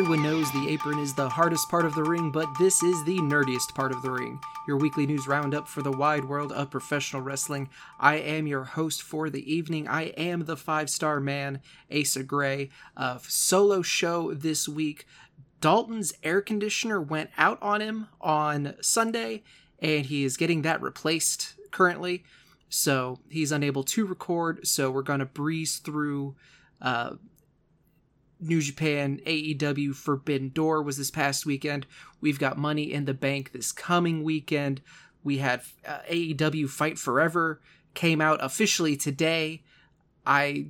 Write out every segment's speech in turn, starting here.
Everyone knows the apron is the hardest part of the ring, but this is the nerdiest part of the ring. Your weekly news roundup for the wide world of professional wrestling. I am your host for the evening. I am the five star man, Asa Gray. Of solo show this week. Dalton's air conditioner went out on him on Sunday, and he is getting that replaced currently. So he's unable to record. So we're going to breeze through. Uh, New Japan AEW Forbidden Door was this past weekend. We've got Money in the Bank this coming weekend. We had uh, AEW Fight Forever came out officially today. I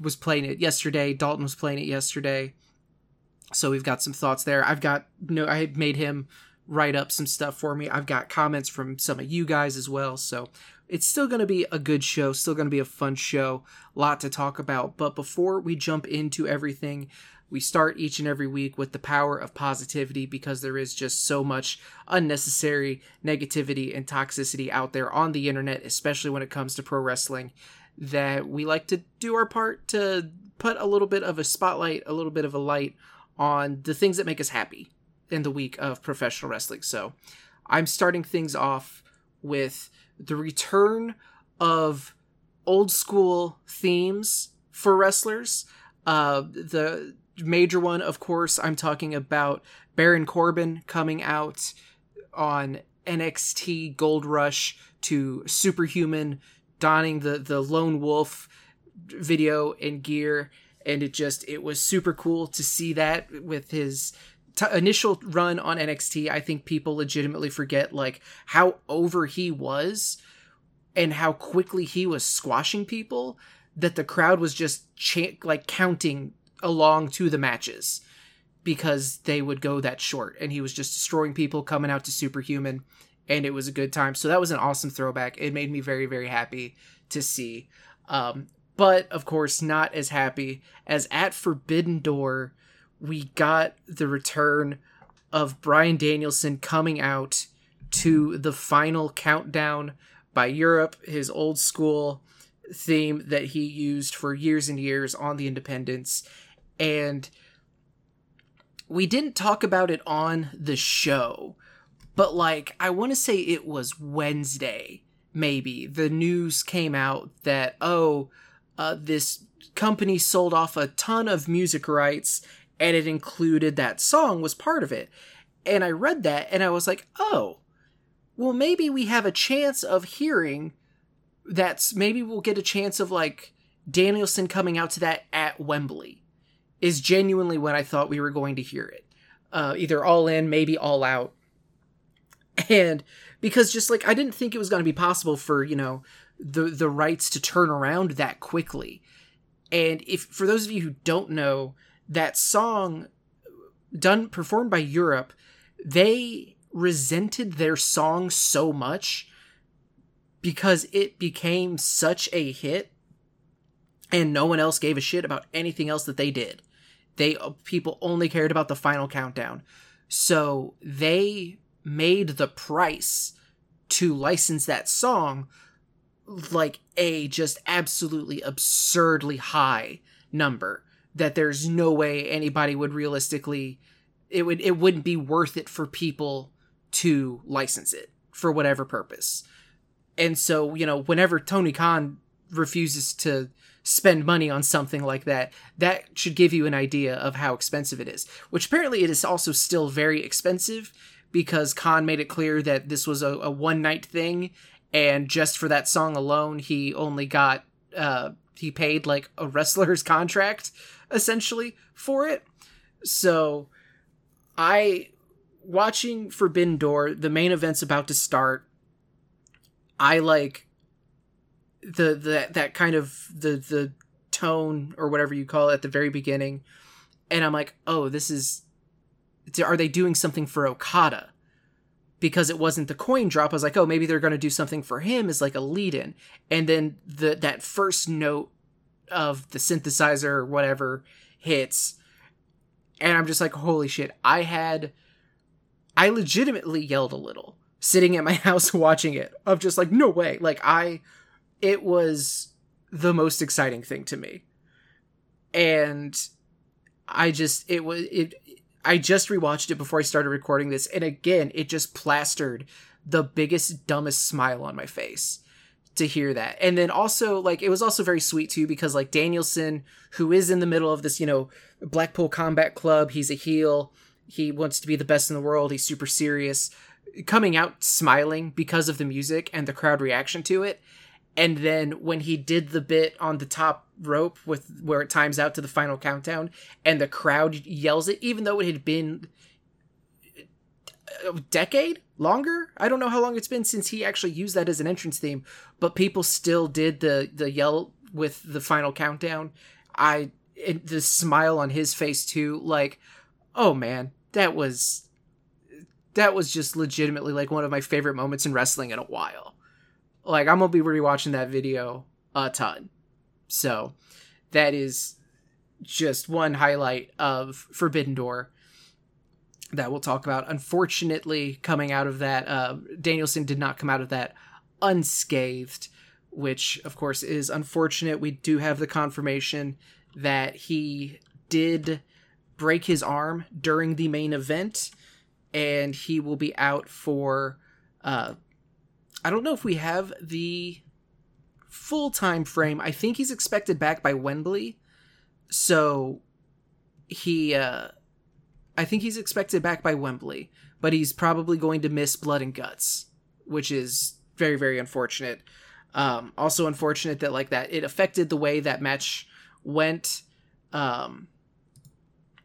was playing it yesterday. Dalton was playing it yesterday. So we've got some thoughts there. I've got no I made him write up some stuff for me. I've got comments from some of you guys as well. So it's still going to be a good show, still going to be a fun show, a lot to talk about. But before we jump into everything, we start each and every week with the power of positivity because there is just so much unnecessary negativity and toxicity out there on the internet, especially when it comes to pro wrestling, that we like to do our part to put a little bit of a spotlight, a little bit of a light on the things that make us happy in the week of professional wrestling. So I'm starting things off with the return of old school themes for wrestlers. Uh, the major one, of course, I'm talking about Baron Corbin coming out on NXT Gold Rush to Superhuman, donning the the Lone Wolf video and gear, and it just it was super cool to see that with his t- initial run on NXT, I think people legitimately forget like how over he was and how quickly he was squashing people that the crowd was just cha- like counting along to the matches because they would go that short and he was just destroying people coming out to superhuman and it was a good time. So that was an awesome throwback. It made me very very happy to see. Um, but of course not as happy as at forbidden door we got the return of Bryan Danielson coming out to the final countdown by Europe, his old school theme that he used for years and years on the independents. And we didn't talk about it on the show, but like, I want to say it was Wednesday, maybe. The news came out that, oh, uh, this company sold off a ton of music rights and it included that song was part of it. And I read that and I was like, oh, well, maybe we have a chance of hearing that's maybe we'll get a chance of like Danielson coming out to that at Wembley is genuinely when I thought we were going to hear it. Uh, either all in, maybe all out. And because just like I didn't think it was going to be possible for, you know, the the rights to turn around that quickly. And if for those of you who don't know, that song done performed by Europe, they resented their song so much because it became such a hit and no one else gave a shit about anything else that they did. They people only cared about the final countdown. So they made the price to license that song like a just absolutely absurdly high number that there's no way anybody would realistically it would it wouldn't be worth it for people to license it for whatever purpose. And so, you know, whenever Tony Khan refuses to spend money on something like that, that should give you an idea of how expensive it is. Which apparently it is also still very expensive because Khan made it clear that this was a, a one night thing, and just for that song alone, he only got uh, he paid like a wrestler's contract essentially for it. So I watching Forbidden Door, the main event's about to start. I like the the that kind of the the tone or whatever you call it at the very beginning and I'm like, "Oh, this is are they doing something for Okada?" Because it wasn't the coin drop. I was like, "Oh, maybe they're going to do something for him as like a lead in." And then the that first note of the synthesizer or whatever hits. And i'm just like holy shit i had i legitimately yelled a little sitting at my house watching it of just like no way. Like i it was the most exciting thing to me. And I just it was it. I just rewatched it before I started recording this, and again, it just plastered the biggest, dumbest smile on my face to hear that. And then also, like, it was also very sweet too because like Danielson, who is in the middle of this, you know, Blackpool Combat Club, he's a heel. He wants to be the best in the world. He's super serious, coming out smiling because of the music and the crowd reaction to it. And then when he did the bit on the top rope with where it times out to the final countdown and the crowd yells it, even though it had been a decade longer. I don't know how long it's been since he actually used that as an entrance theme, but people still did the the yell with the final countdown. I it, the smile on his face too, like, oh man, that was that was just legitimately like one of my favorite moments in wrestling in a while. Like I'm gonna be rewatching that video a ton. So that is just one highlight of Forbidden Door that we'll talk about. Unfortunately, coming out of that, uh, Danielson did not come out of that unscathed, which of course is unfortunate. We do have the confirmation that he did break his arm during the main event, and he will be out for. Uh, I don't know if we have the full time frame. I think he's expected back by Wembley, so he. Uh, I think he's expected back by Wembley, but he's probably going to miss Blood and Guts, which is very very unfortunate. Um, also unfortunate that like that it affected the way that match went, um,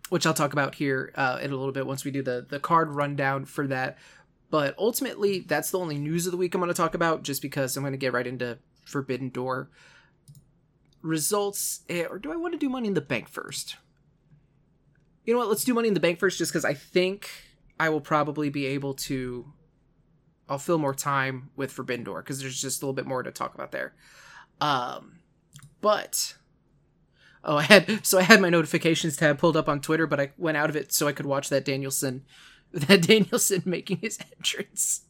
which I'll talk about here uh, in a little bit once we do the the card rundown for that. But ultimately, that's the only news of the week I'm going to talk about, just because I'm going to get right into Forbidden Door results. Eh, or do I want to do Money in the Bank first? You know what? Let's do Money in the Bank first, just because I think I will probably be able to. I'll fill more time with Forbidden Door because there's just a little bit more to talk about there. Um, but oh, I had so I had my notifications tab pulled up on Twitter, but I went out of it so I could watch that Danielson, that Danielson making his entrance.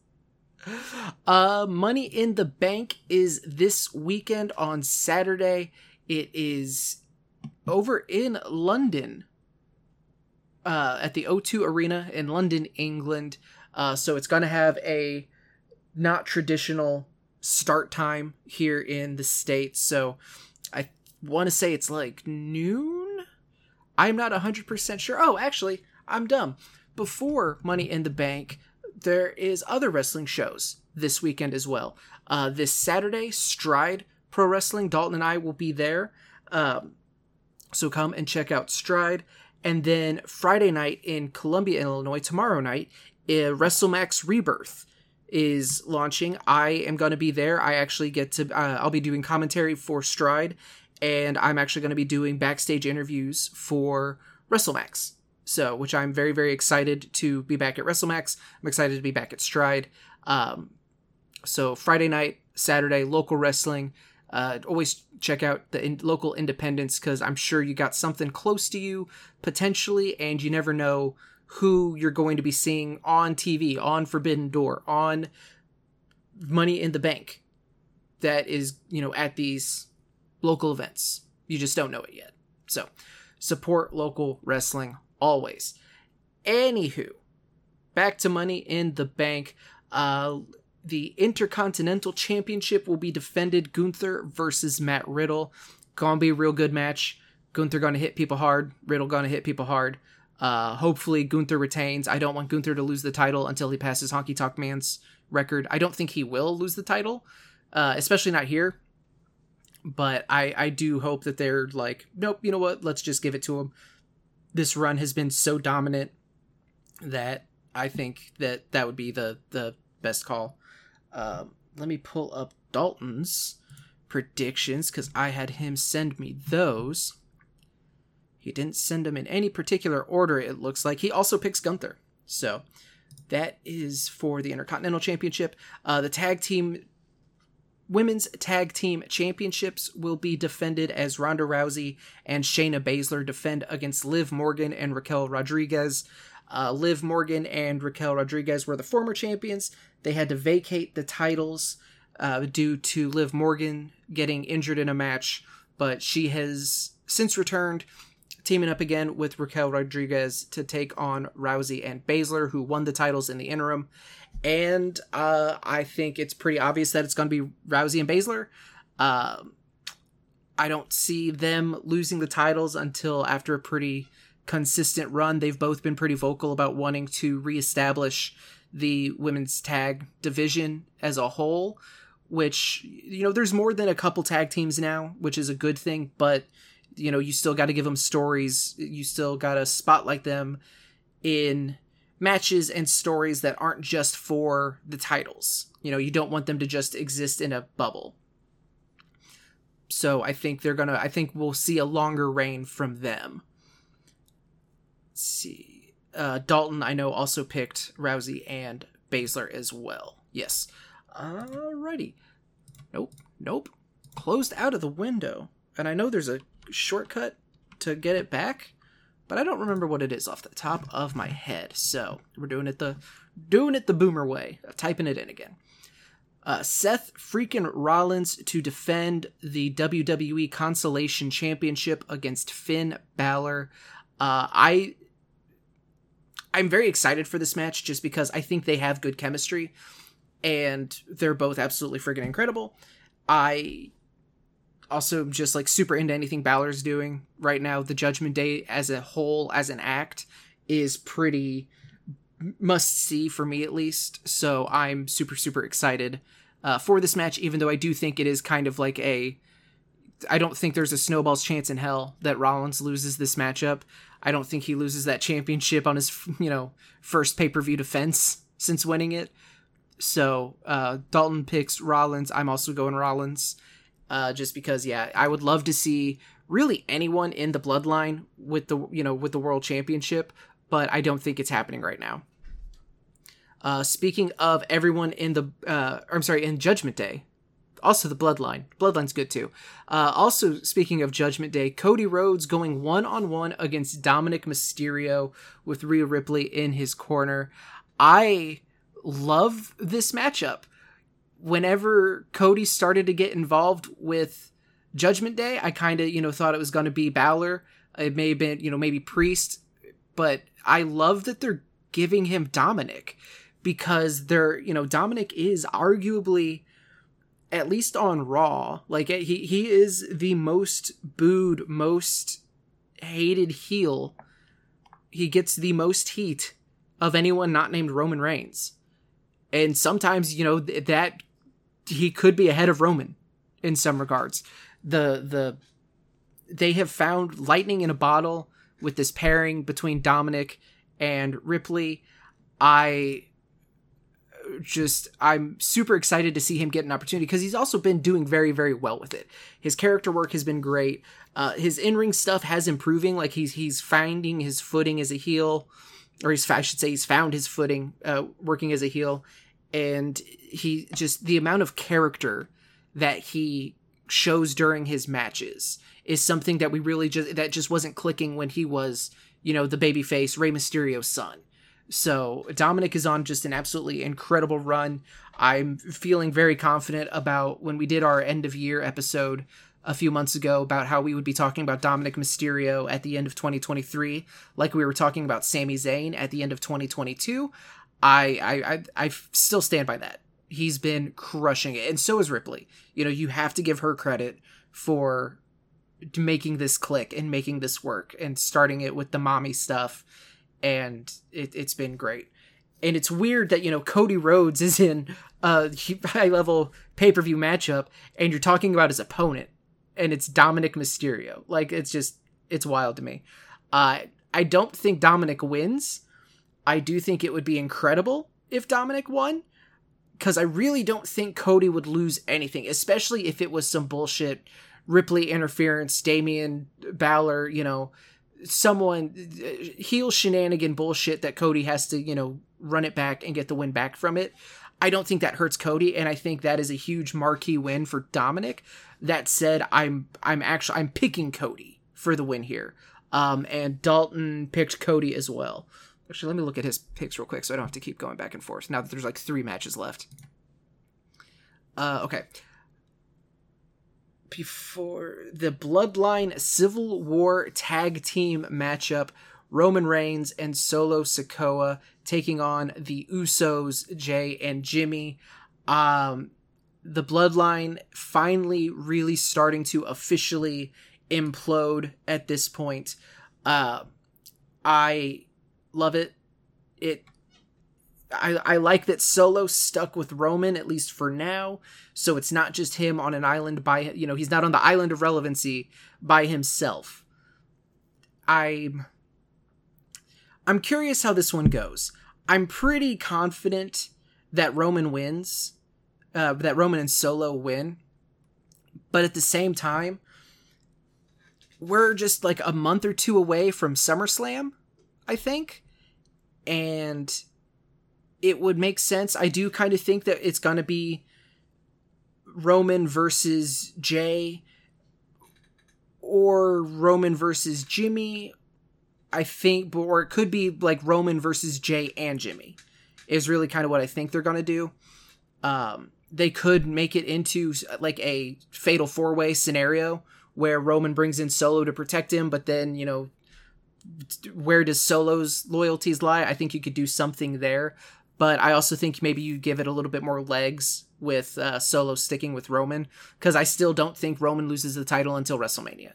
Uh, Money in the Bank is this weekend on Saturday. It is over in London uh, at the O2 Arena in London, England. Uh, so it's going to have a not traditional start time here in the States. So I want to say it's like noon. I'm not 100% sure. Oh, actually, I'm dumb. Before Money in the Bank, there is other wrestling shows this weekend as well. Uh, this Saturday, Stride Pro Wrestling. Dalton and I will be there. Um, so come and check out Stride. And then Friday night in Columbia, Illinois, tomorrow night, uh, WrestleMax Rebirth is launching. I am going to be there. I actually get to, uh, I'll be doing commentary for Stride, and I'm actually going to be doing backstage interviews for WrestleMax. So, which I'm very, very excited to be back at WrestleMax. I'm excited to be back at Stride. Um, so, Friday night, Saturday, local wrestling. Uh, always check out the in- local independents because I'm sure you got something close to you potentially, and you never know who you're going to be seeing on TV, on Forbidden Door, on Money in the Bank that is, you know, at these local events. You just don't know it yet. So, support local wrestling always. Anywho, back to Money in the Bank. Uh, the Intercontinental Championship will be defended Gunther versus Matt Riddle. Gonna be a real good match. Gunther gonna hit people hard. Riddle gonna hit people hard. Uh, hopefully Gunther retains. I don't want Gunther to lose the title until he passes Honky Tonk Man's record. I don't think he will lose the title, uh, especially not here. But I I do hope that they're like, nope, you know what? Let's just give it to him. This run has been so dominant that I think that that would be the the best call. Um, let me pull up Dalton's predictions because I had him send me those. He didn't send them in any particular order, it looks like. He also picks Gunther. So that is for the Intercontinental Championship. Uh, the tag team, women's tag team championships will be defended as Ronda Rousey and Shayna Baszler defend against Liv Morgan and Raquel Rodriguez. Uh, Liv Morgan and Raquel Rodriguez were the former champions. They had to vacate the titles uh, due to Liv Morgan getting injured in a match, but she has since returned teaming up again with Raquel Rodriguez to take on Rousey and Baszler, who won the titles in the interim. And uh, I think it's pretty obvious that it's going to be Rousey and Baszler. Uh, I don't see them losing the titles until after a pretty consistent run. They've both been pretty vocal about wanting to reestablish the women's tag division as a whole, which, you know, there's more than a couple tag teams now, which is a good thing, but, you know, you still got to give them stories. You still got to spotlight them in matches and stories that aren't just for the titles. You know, you don't want them to just exist in a bubble. So I think they're gonna. I think we'll see a longer reign from them. See, uh, Dalton, I know also picked Rousey and Baszler as well. Yes. Alrighty. Nope. Nope. Closed out of the window, and I know there's a shortcut to get it back, but I don't remember what it is off the top of my head. So we're doing it the doing it the boomer way, typing it in again. Uh, Seth freaking Rollins to defend the WWE Consolation Championship against Finn Balor. Uh, I I'm very excited for this match just because I think they have good chemistry, and they're both absolutely freaking incredible. I also just like super into anything Balor's doing right now. The Judgment Day as a whole, as an act, is pretty must see for me at least. So I'm super super excited uh, for this match, even though I do think it is kind of like a. I don't think there's a snowball's chance in hell that Rollins loses this matchup. I don't think he loses that championship on his you know first pay per view defense since winning it. So uh, Dalton picks Rollins. I'm also going Rollins, uh, just because yeah, I would love to see really anyone in the bloodline with the you know with the world championship, but I don't think it's happening right now. Uh, speaking of everyone in the, uh, I'm sorry, in Judgment Day, also the Bloodline. Bloodline's good too. Uh, also, speaking of Judgment Day, Cody Rhodes going one on one against Dominik Mysterio with Rhea Ripley in his corner. I love this matchup. Whenever Cody started to get involved with Judgment Day, I kind of, you know, thought it was going to be Balor. It may have been, you know, maybe Priest, but I love that they're giving him Dominik because they're you know Dominik is arguably at least on Raw like he he is the most booed most hated heel. He gets the most heat of anyone not named Roman Reigns. And sometimes you know that he could be ahead of Roman in some regards. The the they have found lightning in a bottle with this pairing between Dominik and Ripley. I just I'm super excited to see him get an opportunity because he's also been doing very very well with it. His character work has been great. Uh, his in ring stuff has improving. Like he's he's finding his footing as a heel, or he's I should say he's found his footing uh, working as a heel, and he just the amount of character that he shows during his matches is something that we really just that just wasn't clicking when he was you know the babyface Rey Mysterio's son so Dominik is on just an absolutely incredible run. I'm feeling very confident about when we did our end of year episode a few months ago about how we would be talking about Dominik Mysterio at the end of 2023, like we were talking about Sami Zayn at the end of 2022. I I I, I still stand by that. He's been crushing it, and so is Ripley. You know, you have to give her credit for making this click and making this work and starting it with the mommy stuff and it, it's been great. And it's weird that you know Cody Rhodes is in a high level pay per view matchup, and you're talking about his opponent, and it's Dominik Mysterio. Like it's just it's wild to me. Uh, I don't think Dominik wins. I do think it would be incredible if Dominik won, because I really don't think Cody would lose anything, especially if it was some bullshit Ripley interference, Damian Balor, you know, someone heel shenanigan bullshit that Cody has to, you know, run it back and get the win back from it. I don't think that hurts Cody, and I think that is a huge marquee win for Dominik. That said, I'm I'm actually I'm picking Cody for the win here. Um, and Dalton picked Cody as well. Actually, let me look at his picks real quick so I don't have to keep going back and forth. Now that there's like three matches left. Uh, okay. Before the Bloodline Civil War tag team matchup, Roman Reigns and Solo Sikoa taking on the Usos, Jay and Jimmy. Um, the Bloodline finally really starting to officially implode at this point. Uh, I love it. It I, I like that Solo stuck with Roman at least for now, so it's not just him on an island by you know he's not on the island of relevancy by himself. I'm I'm curious how this one goes. I'm pretty confident that Roman wins, uh, that Roman and Solo win, but at the same time, we're just like a month or two away from SummerSlam, I think, and it would make sense. I do kind of think that it's going to be Roman versus Jay or Roman versus Jimmy. I think, or it could be like Roman versus Jay and Jimmy, is really kind of what I think they're going to do. Um, they could make it into like a fatal four way scenario where Roman brings in Solo to protect him, but then, you know, where does Solo's loyalties lie? I think you could do something there but I also think maybe you give it a little bit more legs with uh, Solo sticking with Roman because I still don't think Roman loses the title until WrestleMania.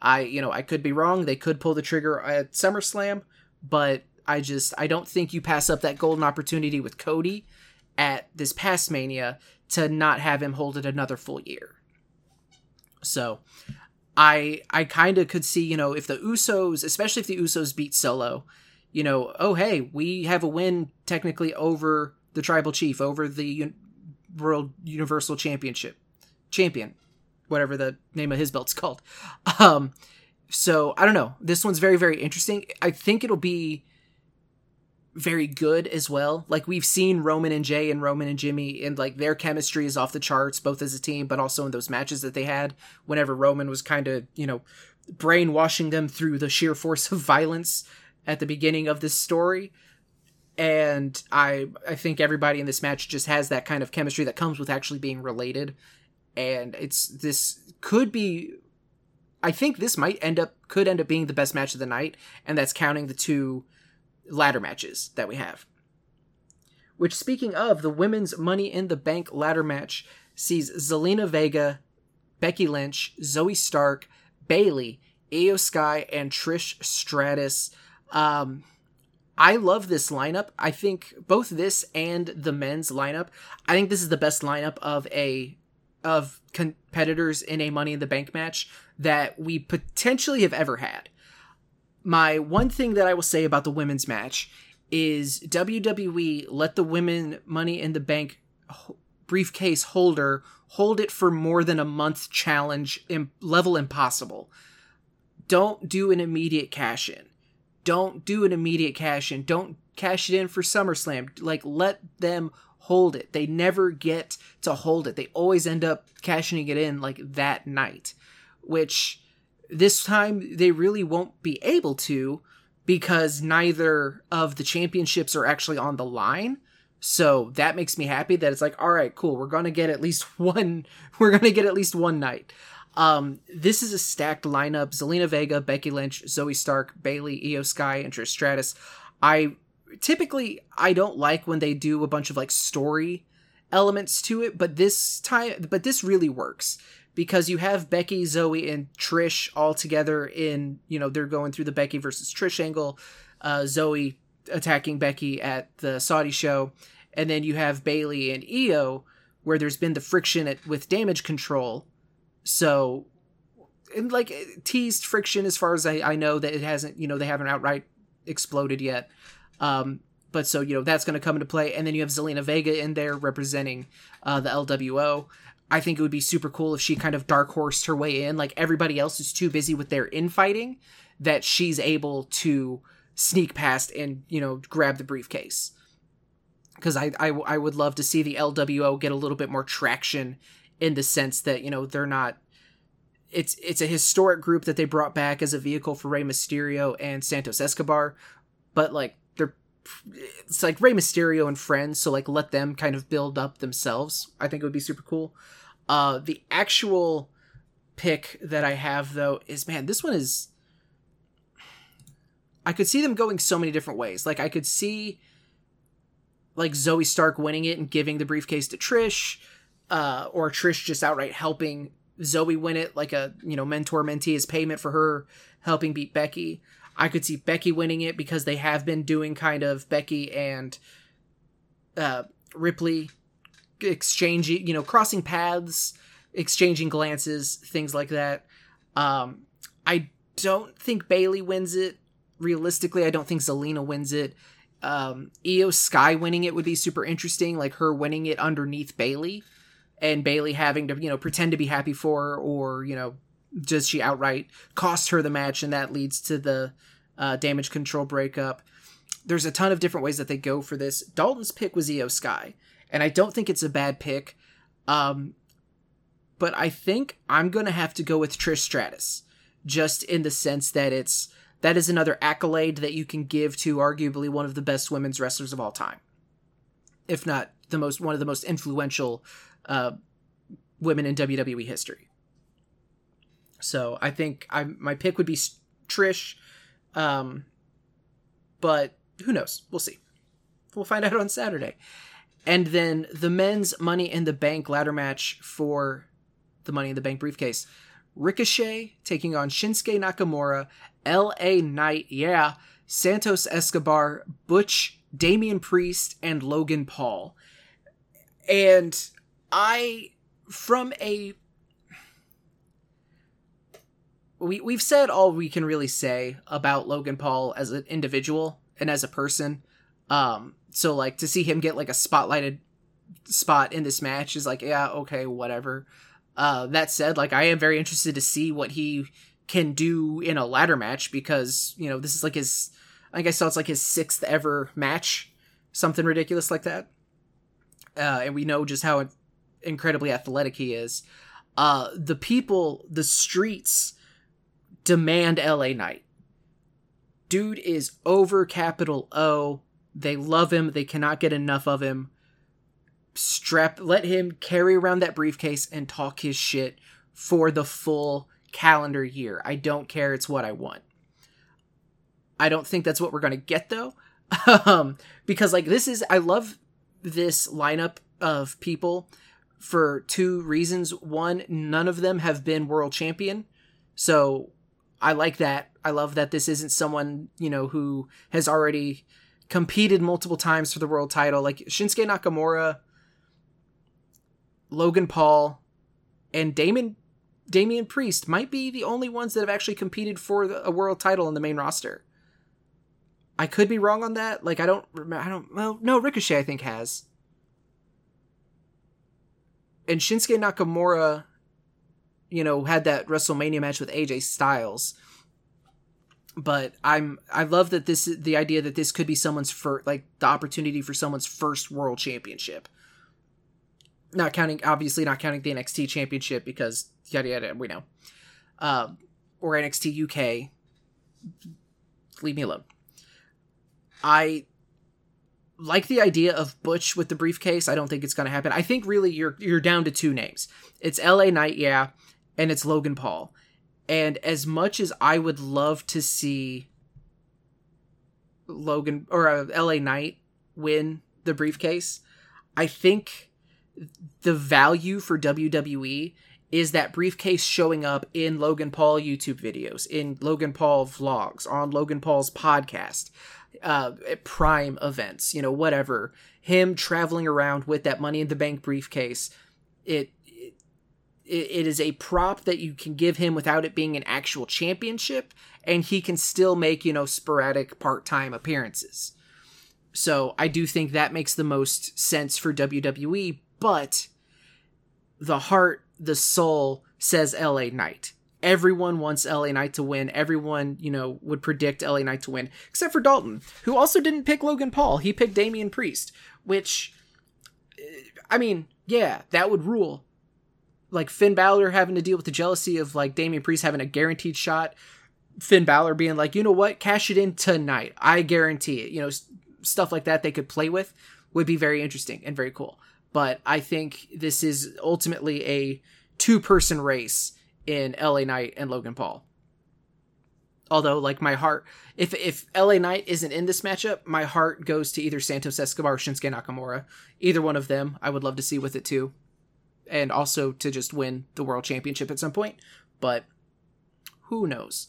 I you know I could be wrong. They could pull the trigger at SummerSlam, but I just I don't think you pass up that golden opportunity with Cody at this past Mania to not have him hold it another full year. So I I kind of could see you know if the Usos, especially if the Usos beat Solo you know, oh hey, we have a win technically over the tribal chief, over the U- World Universal Championship champion, whatever the name of his belt's called. Um, so I don't know. This one's very very interesting. I think it'll be very good as well. Like we've seen Roman and Jay and Roman and Jimmy and like their chemistry is off the charts both as a team but also in those matches that they had whenever Roman was kind of, you know, brainwashing them through the sheer force of violence at the beginning of this story and I I think everybody in this match just has that kind of chemistry that comes with actually being related and it's this could be I think this might end up could end up being the best match of the night and that's counting the two ladder matches that we have. Which speaking of the women's money in the bank ladder match sees Zelina Vega, Becky Lynch, Zoey Stark, Bayley, Iyo Sky and Trish Stratus um, I love this lineup. I think both this and the men's lineup. I think this is the best lineup of a of competitors in a Money in the Bank match that we potentially have ever had. My one thing that I will say about the women's match is WWE let the women Money in the Bank briefcase holder hold it for more than a month challenge level impossible. Don't do an immediate cash in don't do an immediate cash in. Don't cash it in for SummerSlam. Like let them hold it. They never get to hold it. They always end up cashing it in like that night, which this time they really won't be able to because neither of the championships are actually on the line. So that makes me happy that it's like, all right, cool. We're going to get at least one, we're going to get at least one night. Um, this is a stacked lineup: Zelina Vega, Becky Lynch, Zoey Stark, Bayley, Iyo Sky, and Trish Stratus. I typically I don't like when they do a bunch of like story elements to it, but this time, but this really works because you have Becky, Zoey, and Trish all together in you know they're going through the Becky versus Trish angle. Uh, Zoey attacking Becky at the Saudi show, and then you have Bayley and Iyo where there's been the friction at, with damage control so, and like teased friction as far as I, I know that it hasn't, you know, they haven't outright exploded yet. Um, but so, you know, that's going to come into play. And then you have Zelina Vega in there representing uh, the LWO. I think it would be super cool if she kind of dark horsed her way in. Like everybody else is too busy with their infighting that she's able to sneak past and, you know, grab the briefcase. Because I, I, I would love to see the LWO get a little bit more traction in the sense that you know they're not it's it's a historic group that they brought back as a vehicle for Rey Mysterio and Santos Escobar, but like they're it's like Rey Mysterio and friends, so like let them kind of build up themselves. I think it would be super cool. Uh, the actual pick that I have though is man, this one is I could see them going so many different ways. Like I could see like Zoey Stark winning it and giving the briefcase to Trish, uh, or Trish just outright helping Zoey win it, like a you know mentor mentee as payment for her helping beat Becky. I could see Becky winning it because they have been doing kind of Becky and uh, Ripley exchanging, you know, crossing paths, exchanging glances, things like that. Um, I don't think Bayley wins it. Realistically, I don't think Zelina wins it. Um, Iyo Sky winning it would be super interesting, like her winning it underneath Bayley, and Bayley having to, you know, pretend to be happy for her, or you know, does she outright cost her the match, and that leads to the uh, damage control breakup. There's a ton of different ways that they go for this. Dalton's pick was Iyo Sky, and I don't think it's a bad pick. Um, but I think I'm gonna have to go with Trish Stratus, just in the sense that it's that is another accolade that you can give to arguably one of the best women's wrestlers of all time, if not the most one of the most influential uh, women in WWE history. So I think I my pick would be Trish, um, but who knows? We'll see. We'll find out on Saturday. And then the men's Money in the Bank ladder match for the Money in the Bank briefcase. Ricochet taking on Shinsuke Nakamura, LA Knight, yeah, Santos Escobar, Butch, Damian Priest, and Logan Paul. And I, from a we we've said all we can really say about Logan Paul as an individual and as a person. Um, so like to see him get like a spotlighted spot in this match is like, yeah, okay, whatever. Uh, that said, like I am very interested to see what he can do in a ladder match because you know this is like his. I I saw it's like his sixth ever match, something ridiculous like that. Uh, and we know just how incredibly athletic he is. Uh, the people, the streets demand LA Knight. Dude is over capital O. They love him. They cannot get enough of him. Strap, let him carry around that briefcase and talk his shit for the full calendar year. I don't care. It's what I want. I don't think that's what we're going to get though. um, because like this is, I love this lineup of people for two reasons. One, none of them have been world champion. So I like that. I love that this isn't someone, you know, who has already competed multiple times for the world title. Like Shinsuke Nakamura, Logan Paul, and Damon Damian Priest might be the only ones that have actually competed for a world title in the main roster. I could be wrong on that. Like I don't I don't well no Ricochet I think has. And Shinsuke Nakamura you know, had that WrestleMania match with AJ Styles. But I'm I love that this the idea that this could be someone's first like the opportunity for someone's first world championship. Not counting obviously not counting the NXT championship because yada yada we know. Um, or NXT UK. Leave me alone. I like the idea of Butch with the briefcase. I don't think it's going to happen. I think really you're you're down to two names. It's LA Knight, yeah, and it's Logan Paul. And as much as I would love to see Logan or uh, LA Knight win the briefcase, I think the value for WWE is that briefcase showing up in Logan Paul YouTube videos, in Logan Paul vlogs, on Logan Paul's podcast, uh, Prime events, you know, whatever. Him traveling around with that Money in the Bank briefcase, it it is a prop that you can give him without it being an actual championship and he can still make you know sporadic part-time appearances so i do think that makes the most sense for wwe but the heart the soul says la knight everyone wants la knight to win everyone you know would predict la knight to win except for dalton who also didn't pick logan paul he picked damian priest which uh, i mean yeah that would rule like Finn Balor having to deal with the jealousy of like Damian Priest having a guaranteed shot. Finn Balor being like, you know what, cash it in tonight. I guarantee it. You know, stuff like that they could play with would be very interesting and very cool. But I think this is ultimately a two person race in LA Knight and Logan Paul. Although, like my heart, if if LA Knight isn't in this matchup, my heart goes to either Santos Escobar or Shinsuke Nakamura. Either one of them, I would love to see with it too, and also to just win the world championship at some point. But who knows?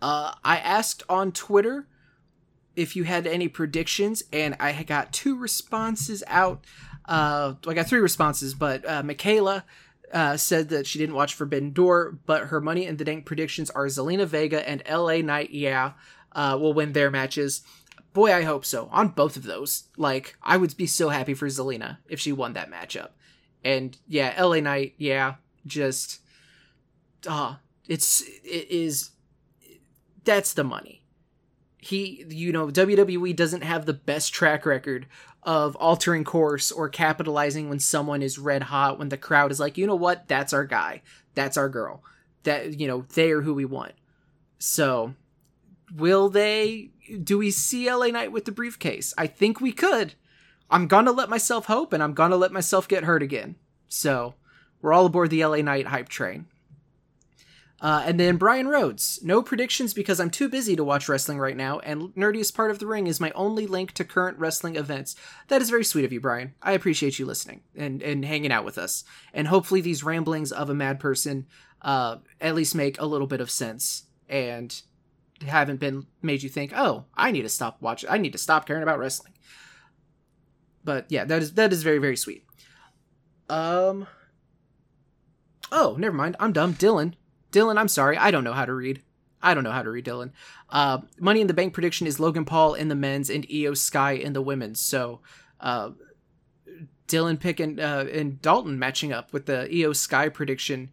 Uh, I asked on Twitter if you had any predictions, and I got two responses out. Uh, I got three responses, but uh, Michaela uh, said that she didn't watch Forbidden Door, but her Money in the Bank predictions are Zelina Vega and LA Knight, yeah, uh, will win their matches. Boy, I hope so. On both of those. Like, I would be so happy for Zelina if she won that matchup. And yeah, LA Knight, yeah, just. Uh, it's. It is. That's the money. He, you know, WWE doesn't have the best track record of altering course or capitalizing when someone is red hot when the crowd is like you know what? That's our guy. That's our girl. That you know they are who we want. So will they do we see la knight with the briefcase? I think we could. I'm gonna let myself hope and i'm gonna let myself get hurt again. So we're all aboard the la knight hype train uh, and then Brian Rhodes. No predictions because I'm too busy to watch wrestling right now, and Nerdiest Part of the Ring is my only link to current wrestling events. That is very sweet of you, Brian. I appreciate you listening and, and hanging out with us. And hopefully, these ramblings of a mad person uh, at least make a little bit of sense and haven't been made you think, oh, I need to stop watching, I need to stop caring about wrestling. But yeah, that is that is very very sweet. Um. Oh, never mind. I'm dumb. Dylan, Dylan, I'm sorry, I don't know how to read. I don't know how to read Dylan. Uh, Money in the Bank prediction is Logan Paul in the men's and Iyo Sky in the women's. So uh, Dylan Pick and, uh, and Dalton matching up with the Iyo Sky prediction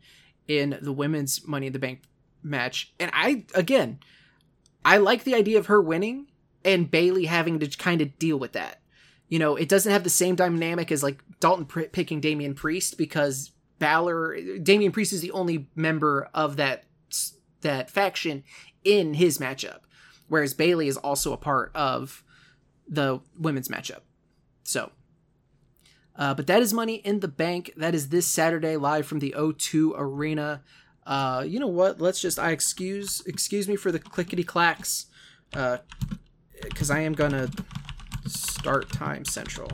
in the women's Money in the Bank match. And I, again, I like the idea of her winning and Bayley having to kind of deal with that. You know, it doesn't have the same dynamic as like Dalton picking Damian Priest because Balor, Damian Priest is the only member of that that faction in his matchup, whereas Bayley is also a part of the women's matchup. So, uh, but that is Money in the Bank. That is this Saturday live from the O2 Arena. Uh, you know what? Let's just I excuse excuse me for the clickety clacks, because uh, I am gonna start time central.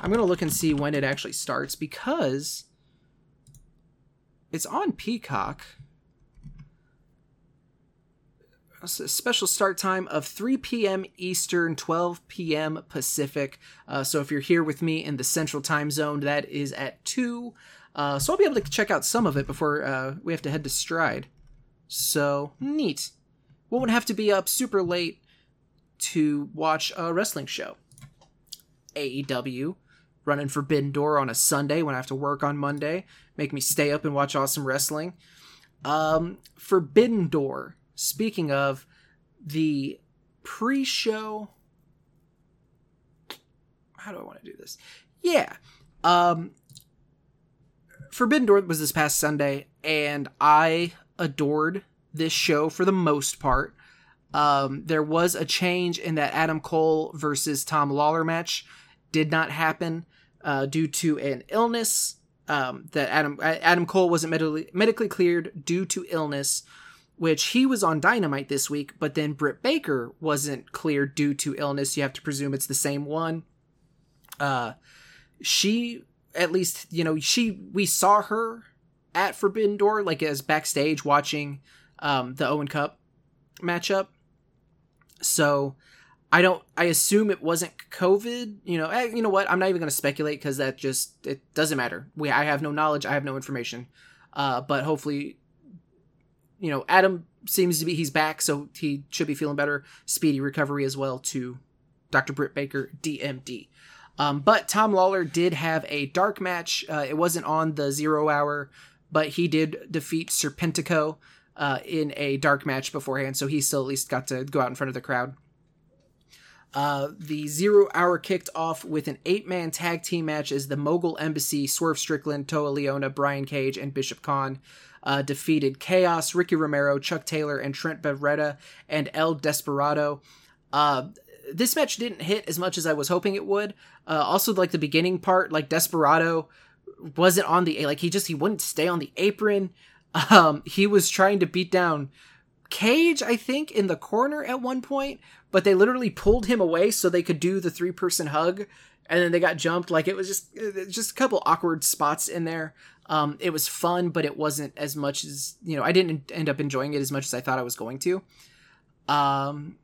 I'm gonna look and see when it actually starts because it's on Peacock. Special start time of 3 p.m. Eastern, 12 p.m. Pacific. Uh, so if you're here with me in the Central Time Zone, that is at 2. Uh, so I'll be able to check out some of it before uh, we have to head to Stride. So neat. Won't have to be up super late to watch a wrestling show. AEW running Forbidden Door on a Sunday when I have to work on Monday, make me stay up and watch awesome wrestling. Um, Forbidden Door. Speaking of the pre-show, how do I want to do this? Yeah, um, Forbidden Door was this past Sunday, and I adored this show for the most part. Um, there was a change in that Adam Cole versus Tom Lawlor match did not happen uh, due to an illness. Um, that Adam Adam Cole wasn't medically medically cleared due to illness, which he was on Dynamite this week, but then Britt Baker wasn't cleared due to illness. You have to presume it's the same one. Uh, she at least you know she we saw her at Forbidden Door like as backstage watching um, the Owen Cup matchup. So I don't. I assume it wasn't COVID. You know. Eh, you know what? I'm not even going to speculate because that just it doesn't matter. We. I have no knowledge. I have no information. Uh, but hopefully, you know, Adam seems to be he's back, so he should be feeling better. Speedy recovery as well to Dr. Britt Baker, DMD. Um, but Tom Lawlor did have a dark match. Uh, it wasn't on the zero hour, but he did defeat Serpentico uh, in a dark match beforehand, so he still at least got to go out in front of the crowd. Uh, the zero hour kicked off with an eight man tag team match as the Mogul Embassy, Swerve Strickland, Toa Liona, Brian Cage, and Bishop Kaun uh, defeated Chaos, Rocky Romero, Chuck Taylor, and Trent Beretta, and El Desperado. Uh, this match didn't hit as much as I was hoping it would. Uh, also, like the beginning part, like Desperado wasn't on the like he just he wouldn't stay on the apron. Um, he was trying to beat down Cage, I think, in the corner at one point, but they literally pulled him away so they could do the three person hug, and then they got jumped. Like it was just just a couple awkward spots in there. Um, it was fun, but it wasn't as much as you know. I didn't end up enjoying it as much as I thought I was going to. Um,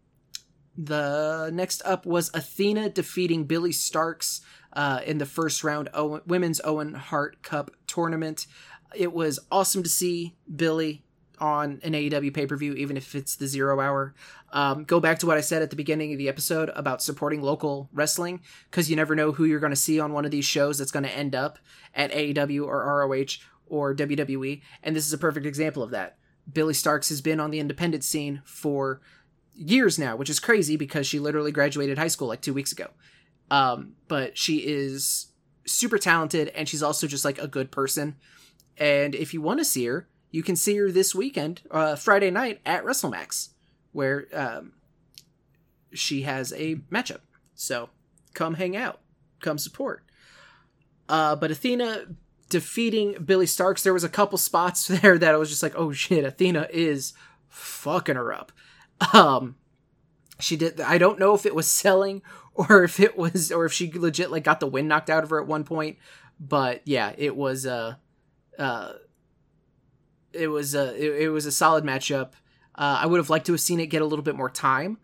the next up was Athena defeating Billie Starkz uh, in the first round Owen, women's Owen Hart Cup tournament. It was awesome to see Billie on an AEW pay per view, even if it's the zero hour. Um, go back to what I said at the beginning of the episode about supporting local wrestling because you never know who you're going to see on one of these shows that's going to end up at AEW or ROH or WWE. And this is a perfect example of that. Billie Starkz has been on the independent scene for years now, which is crazy because she literally graduated high school like two weeks ago. Um, but she is super talented and she's also just like a good person. And if you want to see her, you can see her this weekend, uh, Friday night at WrestleMax, where um, she has a matchup. So come hang out, come support. Uh, but Athena defeating Billie Starkz, there was a couple spots there that I was just like, oh shit, Athena is fucking her up. Um, she did. I don't know if it was selling or if it was, or if she legit like got the wind knocked out of her at one point. But yeah, it was. Uh, uh, it was a it, it was a solid matchup. Uh, I would have liked to have seen it get a little bit more time,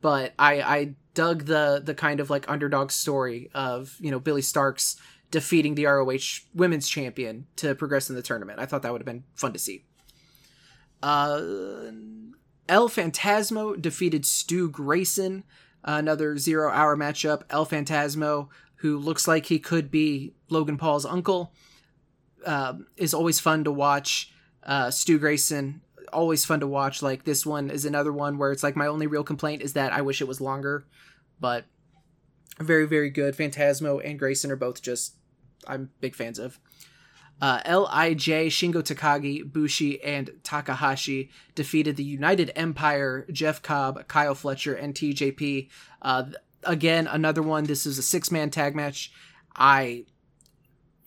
but I I dug the the kind of like underdog story of you know Billie Starkz defeating the ROH Women's Champion to progress in the tournament. I thought that would have been fun to see. Uh, El Phantasmo defeated Stu Grayson, another zero hour matchup. El Phantasmo, who looks like he could be Logan Paul's uncle, uh, is always fun to watch uh, Stu Grayson, always fun to watch. Like this one is another one where it's like my only real complaint is that I wish it was longer, but very very good. Phantasmo and Grayson are both just I'm big fans of. Uh, Lij, Shingo Takagi, Bushi, and Takahashi defeated the United Empire, Jeff Cobb, Kyle Fletcher, and TJP. Uh, again, another one. This is a six man tag match. I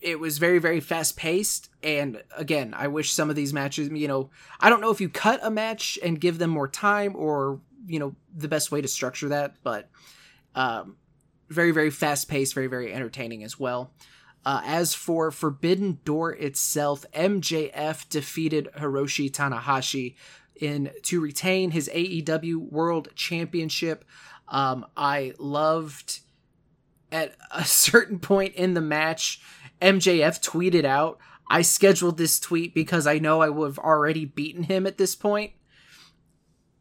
it was very very fast paced and again i wish some of these matches you know i don't know if you cut a match and give them more time or you know the best way to structure that but um, very very fast paced very very entertaining as well. Uh, as for forbidden door itself mjf defeated hiroshi tanahashi in to retain his aew world championship. Um, i loved at a certain point in the match MJF tweeted out, I scheduled this tweet because I know I would have already beaten him at this point.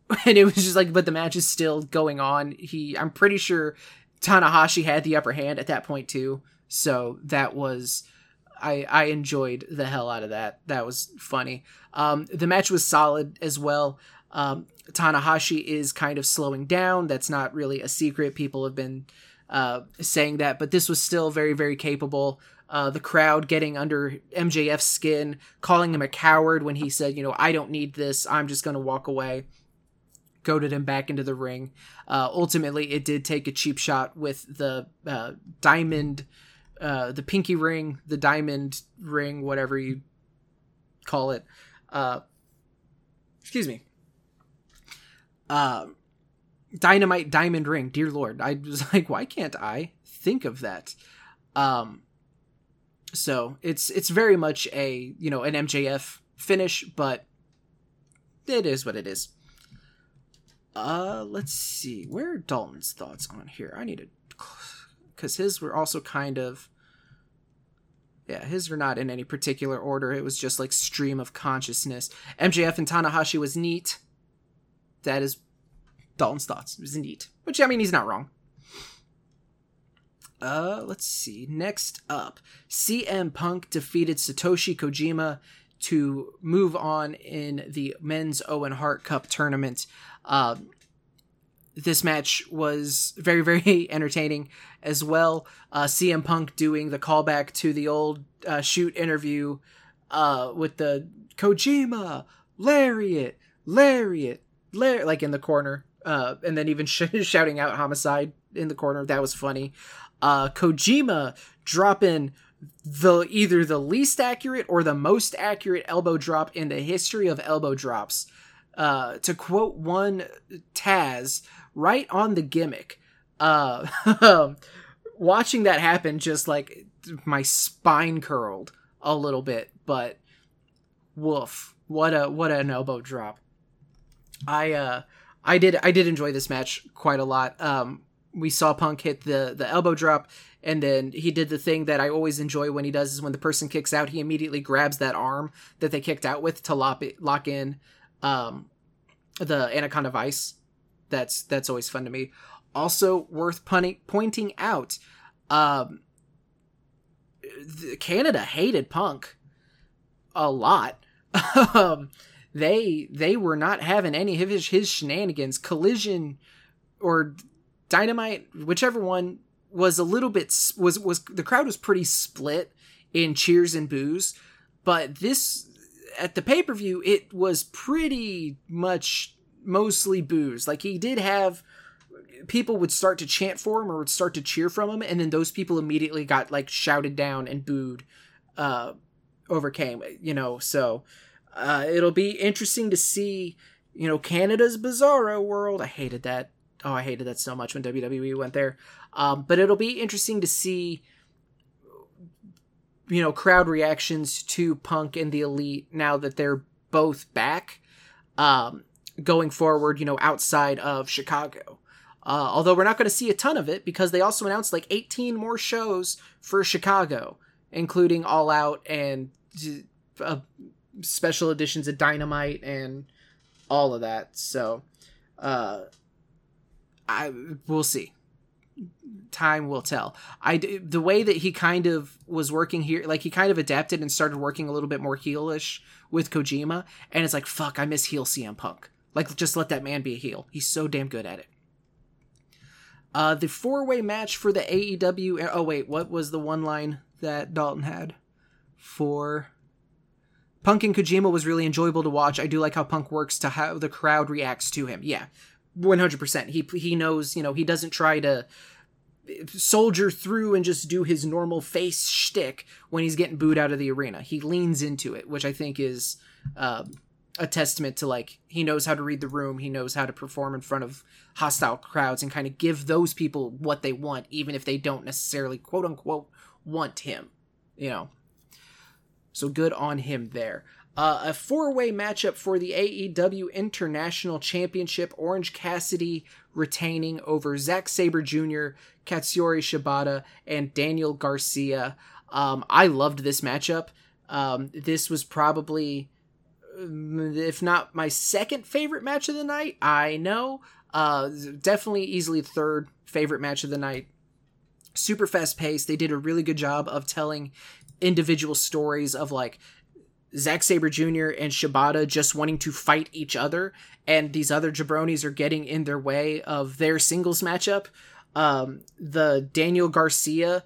And it was just like, but the match is still going on. He, I'm pretty sure Tanahashi had the upper hand at that point too. So that was, I, I enjoyed the hell out of that. That was funny. Um, the match was solid as well. Um, Tanahashi is kind of slowing down. That's not really a secret. People have been uh, saying that, but this was still very, very capable uh, the crowd getting under MJF's skin, calling him a coward when he said, you know, I don't need this. I'm just going to walk away. Goaded him back into the ring. Uh, ultimately, it did take a cheap shot with the uh, diamond, uh, the pinky ring, the diamond ring, whatever you call it. Uh, excuse me. Uh, dynamite diamond ring. Dear Lord, I was like, why can't I think of that? Um, so it's it's very much a you know an MJF finish, but it is what it is. Uh, let's see. Where are Dalton's thoughts on here? I need to, because his were also kind of. Yeah, his were not in any particular order. It was just like stream of consciousness. MJF and Tanahashi was neat. That is Dalton's thoughts. It was neat. Which, I mean, he's not wrong. Uh, let's see. Next up, CM Punk defeated Satoshi Kojima to move on in the men's Owen Hart Cup tournament. Uh, this match was very, very entertaining as well. Uh, CM Punk doing the callback to the old uh, shoot interview uh, with the Kojima, Lariat, Lariat, Lariat, like in the corner. Uh, and then even sh- shouting out homicide in the corner. That was funny uh, Kojima dropping the either the least accurate or the most accurate elbow drop in the history of elbow drops. Uh, to quote one Taz, right on the gimmick. Uh, watching that happen, just like my spine curled a little bit, but woof, what a what an elbow drop. I uh, I did I did enjoy this match quite a lot. Um, we saw Punk hit the the elbow drop and then he did the thing that I always enjoy when he does is when the person kicks out, he immediately grabs that arm that they kicked out with to lock it, lock in um, the Anaconda Vice. That's that's always fun to me. Also worth punting, pointing out, um, Canada hated Punk a lot. um, they they were not having any of his, his shenanigans. Collision or Dynamite, whichever one was a little bit was was the crowd was pretty split in cheers and boos, but this at the pay per view it was pretty much mostly boos. Like he did have people would start to chant for him or would start to cheer from him, and then those people immediately got like shouted down and booed. Uh, overcame, you know. So uh, it'll be interesting to see, you know, Canada's Bizarro world. I hated that. Oh, I hated that so much when WWE went there. Um, but it'll be interesting to see, you know, crowd reactions to Punk and the Elite now that they're both back. Um, going forward, you know, outside of Chicago. Uh, although we're not going to see a ton of it because they also announced like 18 more shows for Chicago, including All Out and uh, special editions of Dynamite and all of that. So, uh, I we'll see. Time will tell. I the way that he kind of was working here, like he kind of adapted and started working a little bit more heelish with Kojima, and it's like fuck, I miss heel CM Punk. Like, just let that man be a heel. He's so damn good at it. Uh, the four way match for the AEW. Oh wait, what was the one line that Dalton had for Punk and Kojima was really enjoyable to watch. I do like how Punk works to how the crowd reacts to him. Yeah, one hundred percent. He he knows. You know, he doesn't try to soldier through and just do his normal face shtick when he's getting booed out of the arena. He leans into it, which I think is uh, a testament to like he knows how to read the room. He knows how to perform in front of hostile crowds and kind of give those people what they want, even if they don't necessarily quote unquote want him. You know, so good on him there. Uh, a four way matchup for the AEW International Championship. Orange Cassidy retaining over Zack Sabre Jr., Katsuyori Shibata, and Daniel Garcia. Um, I loved this matchup. Um, this was probably, mm, if not my second favorite match of the night, I know. Uh, definitely easily third favorite match of the night super fast paced. They did a really good job of telling individual stories of like Zack Sabre Jr. and Shibata just wanting to fight each other, and these other jabronis are getting in their way of their singles matchup. Um, the Daniel Garcia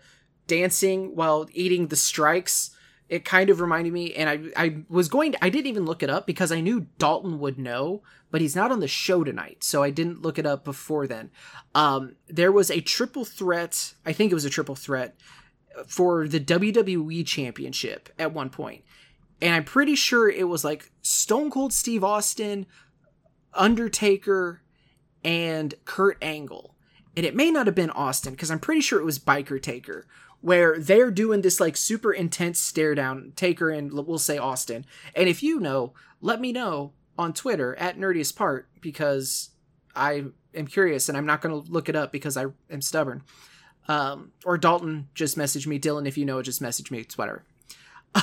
dancing while eating the strikes, it kind of reminded me, and I I was going to I didn't even look it up because I knew Dalton would know, but he's not on the show tonight, so I didn't look it up before then. Um, there was a triple threat, I think it was a triple threat for the WWE Championship at one point. And I'm pretty sure it was like Stone Cold Steve Austin, Undertaker, and Kurt Angle. And it may not have been Austin because I'm pretty sure it was Biker Taker, where they're doing this like super intense stare down, Taker and we'll say Austin. And if you know, let me know on Twitter at Nerdiest Part because I am curious and I'm not going to look it up because I am stubborn. Um, or Dalton just message me. Dylan, if you know, just message me. It's whatever.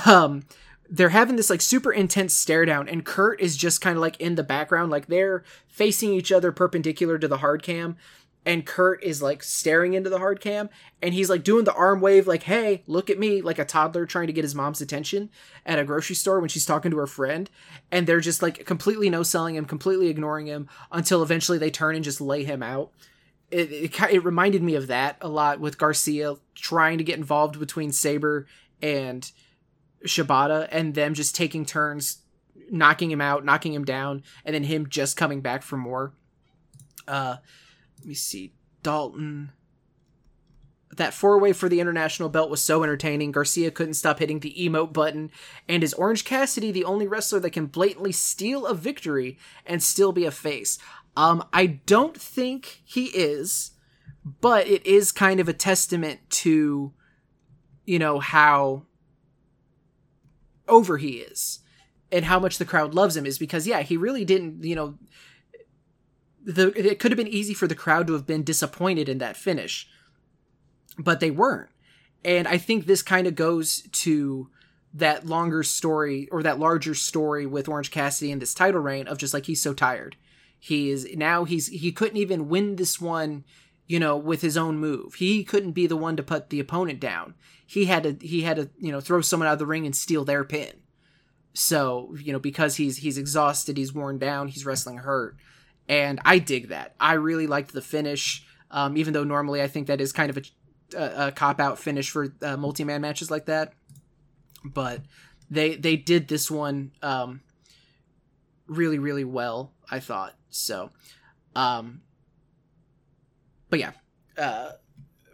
Um, they're having this like super intense stare down, and Kurt is just kind of like in the background, like they're facing each other perpendicular to the hard cam, and Kurt is like staring into the hard cam, and he's like doing the arm wave, like "Hey, look at me!" like a toddler trying to get his mom's attention at a grocery store when she's talking to her friend, and they're just like completely no selling him, completely ignoring him until eventually they turn and just lay him out it, it, it reminded me of that a lot with Garcia trying to get involved between Sabre and Shibata and them just taking turns knocking him out, knocking him down, and then him just coming back for more. Uh let me see. Dalton that four way for the international belt was so entertaining. Garcia couldn't stop hitting the emote button, and is Orange Cassidy the only wrestler that can blatantly steal a victory and still be a face? Um, I don't think he is, but it is kind of a testament to, you know, how over he is and how much the crowd loves him is because yeah, he really didn't, you know, the it could have been easy for the crowd to have been disappointed in that finish but they weren't. And I think this kind of goes to that longer story or that larger story with Orange Cassidy and this title reign of just like he's so tired. He is now he's he couldn't even win this one, you know, with his own move. He couldn't be the one to put the opponent down. He had to he had to, you know, throw someone out of the ring and steal their pin. So, you know, because he's he's exhausted, he's worn down, he's wrestling hurt. And I dig that. I really liked the finish. Um, even though normally I think that is kind of a a, a cop out finish for uh, multi man matches like that, but they they did this one um, really really well. I thought so. Um, but yeah, uh,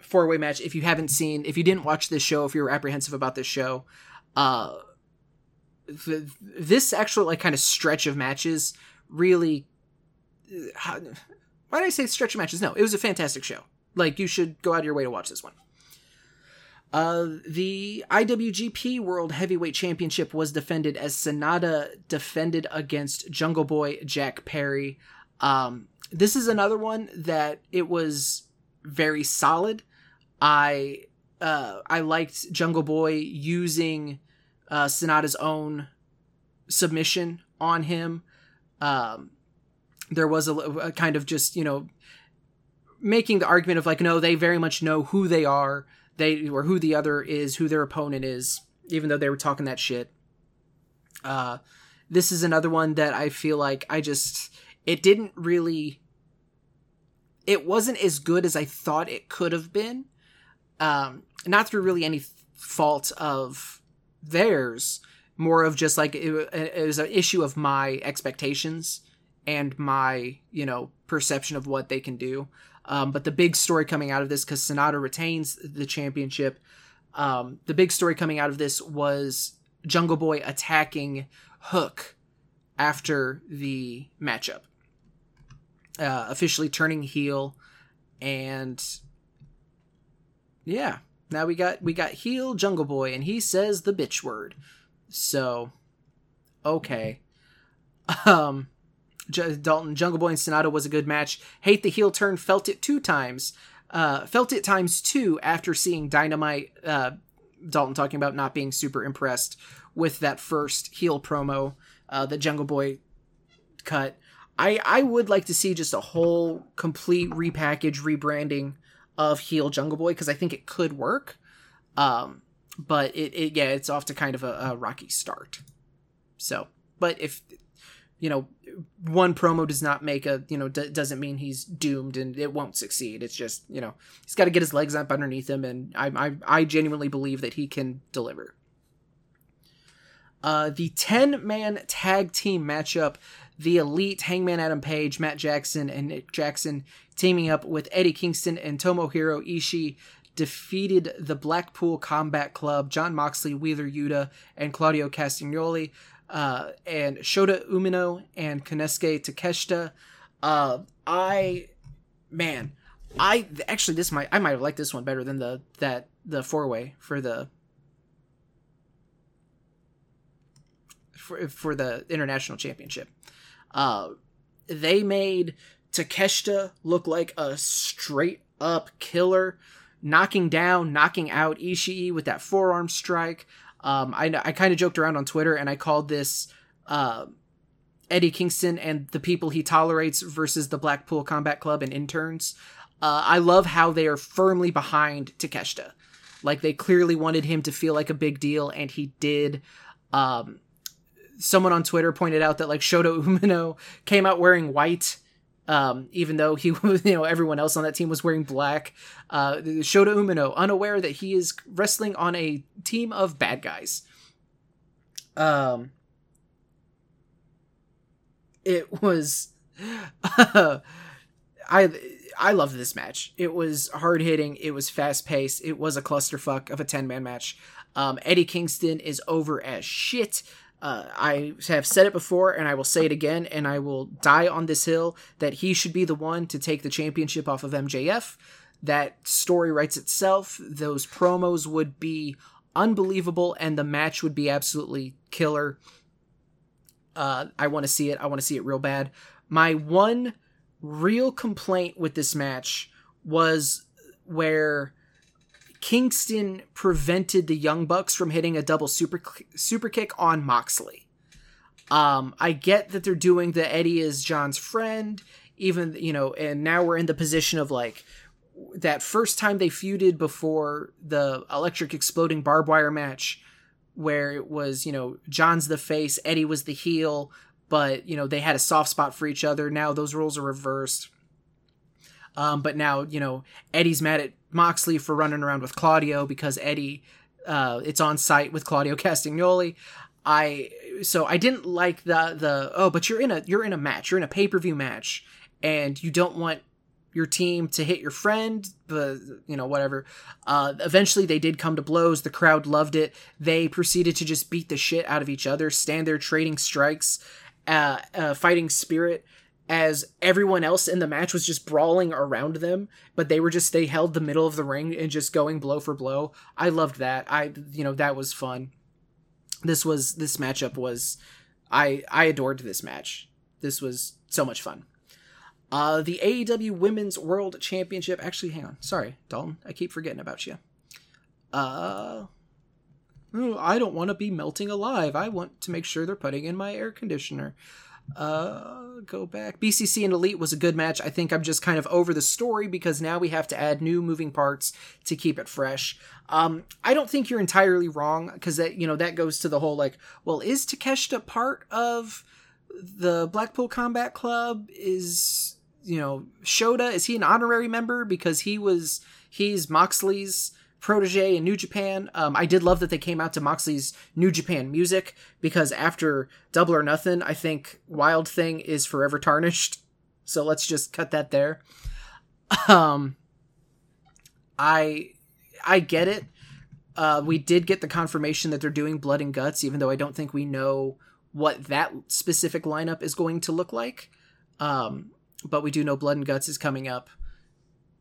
four way match. If you haven't seen, if you didn't watch this show, if you're apprehensive about this show, uh, th- this actual like kind of stretch of matches really. Uh, how, why did I say stretch of matches? No, it was a fantastic show. Like you should go out of your way to watch this one. Uh, the IWGP World Heavyweight Championship was defended as Sanada defended against Jungle Boy Jack Perry. Um, this is another one that it was very solid. I uh, I liked Jungle Boy using uh, Sanada's own submission on him. Um, there was a, a kind of just you know making the argument of like, no, they very much know who they are, they or who the other is, who their opponent is, even though they were talking that shit. Uh, this is another one that I feel like I just it didn't really it wasn't as good as I thought it could have been. Um, not through really any fault of theirs, more of just like it, it was an issue of my expectations and my you know perception of what they can do. Um, but the big story coming out of this, because Sanada retains the championship, um, the big story coming out of this was Jungle Boy attacking Hook after the matchup, uh, officially turning heel, and yeah, now we got we got heel Jungle Boy, and he says the bitch word. So, okay, um, J- Dalton Jungle Boy and Sanada was a good match. Hate the heel turn, felt it two times. Uh, felt it times two after seeing Dynamite. Uh, Dalton talking about not being super impressed with that first heel promo uh, that Jungle Boy cut. I I would like to see just a whole complete repackage, rebranding of heel Jungle Boy because I think it could work. Um, but it, it yeah, it's off to kind of a, a rocky start. So, but if you know one promo does not make a you know d- doesn't mean he's doomed and it won't succeed it's just you know he's got to get his legs up underneath him and I, I i genuinely believe that he can deliver uh the 10 man tag team matchup the elite hangman adam page matt jackson and nick jackson teaming up with eddie kingston and tomohiro ishii defeated the blackpool combat club Jon moxley wheeler yuta and claudio castagnoli uh, and Shota Umino and Konosuke Takeshita. Uh, I, man, I actually this might I might have liked this one better than the that the four way for the for for the international championship. Uh, they made Takeshita look like a straight up killer, knocking down, knocking out Ishii with that forearm strike. Um, I I kind of joked around on Twitter and I called this uh, Eddie Kingston and the people he tolerates versus the Blackpool Combat Club and interns. Uh, I love how they are firmly behind Takeshita. Like they clearly wanted him to feel like a big deal, and he did. Um, someone on Twitter pointed out that like Shota Umino came out wearing white um, even though he was, you know, everyone else on that team was wearing black. Uh, Shota Umino, unaware that he is wrestling on a team of bad guys. Um, it was, uh, I, I loved this match. It was hard hitting. It was fast paced. It was a clusterfuck of a ten man match. Um, Eddie Kingston is over as shit. Uh, I have said it before and I will say it again, and I will die on this hill that he should be the one to take the championship off of MJF. That story writes itself. Those promos would be unbelievable, and the match would be absolutely killer. Uh, I want to see it. I want to see it real bad. My one real complaint with this match was where Kingston prevented the Young Bucks from hitting a double super super kick on Moxley. Um, I get that they're doing the Eddie is Jon's friend, even you know, and now we're in the position of like that first time they feuded before the electric exploding barbed wire match, where it was you know Jon's the face, Eddie was the heel, but you know they had a soft spot for each other. Now those roles are reversed. Um, but now you know Eddie's mad at Moxley for running around with Claudio because Eddie, uh, it's on sight with Claudio Castagnoli. I so I didn't like the the oh, but you're in a you're in a match, you're in a pay per view match, and you don't want your team to hit your friend, the you know whatever. Uh, eventually, they did come to blows. The crowd loved it. They proceeded to just beat the shit out of each other, stand there trading strikes, uh, uh, fighting spirit as everyone else in the match was just brawling around them, but they were just they held the middle of the ring and just going blow for blow. I loved that. I you know that was fun. This was this matchup was I I adored this match. This was so much fun. Uh, the AEW Women's World Championship. Actually, hang on. Sorry, Dalton. I keep forgetting about you. Uh, I don't want to be melting alive. I want to make sure they're putting in my air conditioner. Uh, go back. BCC and Elite was a good match. I think I'm just kind of over the story because now we have to add new moving parts to keep it fresh. Um, I don't think you're entirely wrong because that you know that goes to the whole like, well, is Takeshita part of the Blackpool Combat Club? Is you know Shota is he an honorary member because he was he's Moxley's protege in New Japan. Um, I did love that they came out to Moxley's New Japan music because after Double or Nothing, I think Wild Thing is forever tarnished. So let's just cut that there. Um, I I get it. Uh, we did get the confirmation that they're doing Blood and Guts, even though I don't think we know what that specific lineup is going to look like. Um, but we do know Blood and Guts is coming up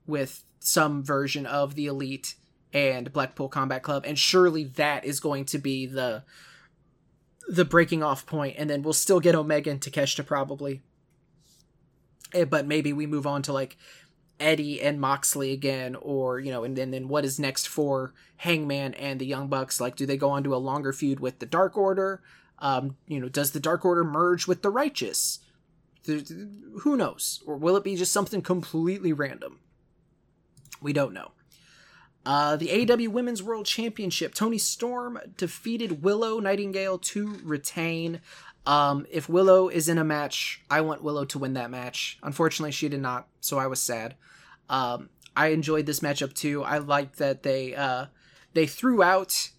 with some version of the Elite and Blackpool Combat Club, and surely that is going to be the the breaking off point, and then we'll still get Omega and Takeshita probably, eh, but maybe we move on to like Eddie and Moxley again, or you know, and then then what is next for Hangman and the Young Bucks? Like, do they go on to a longer feud with the Dark Order? Um, you know, does the Dark Order merge with the Righteous? Who knows? Or will it be just something completely random? We don't know. Uh, the AEW Women's World Championship. Toni Storm defeated Willow Nightingale to retain. Um, if Willow is in a match, I want Willow to win that match. Unfortunately, she did not, so I was sad. Um, I enjoyed this matchup too. I liked that they uh, they threw out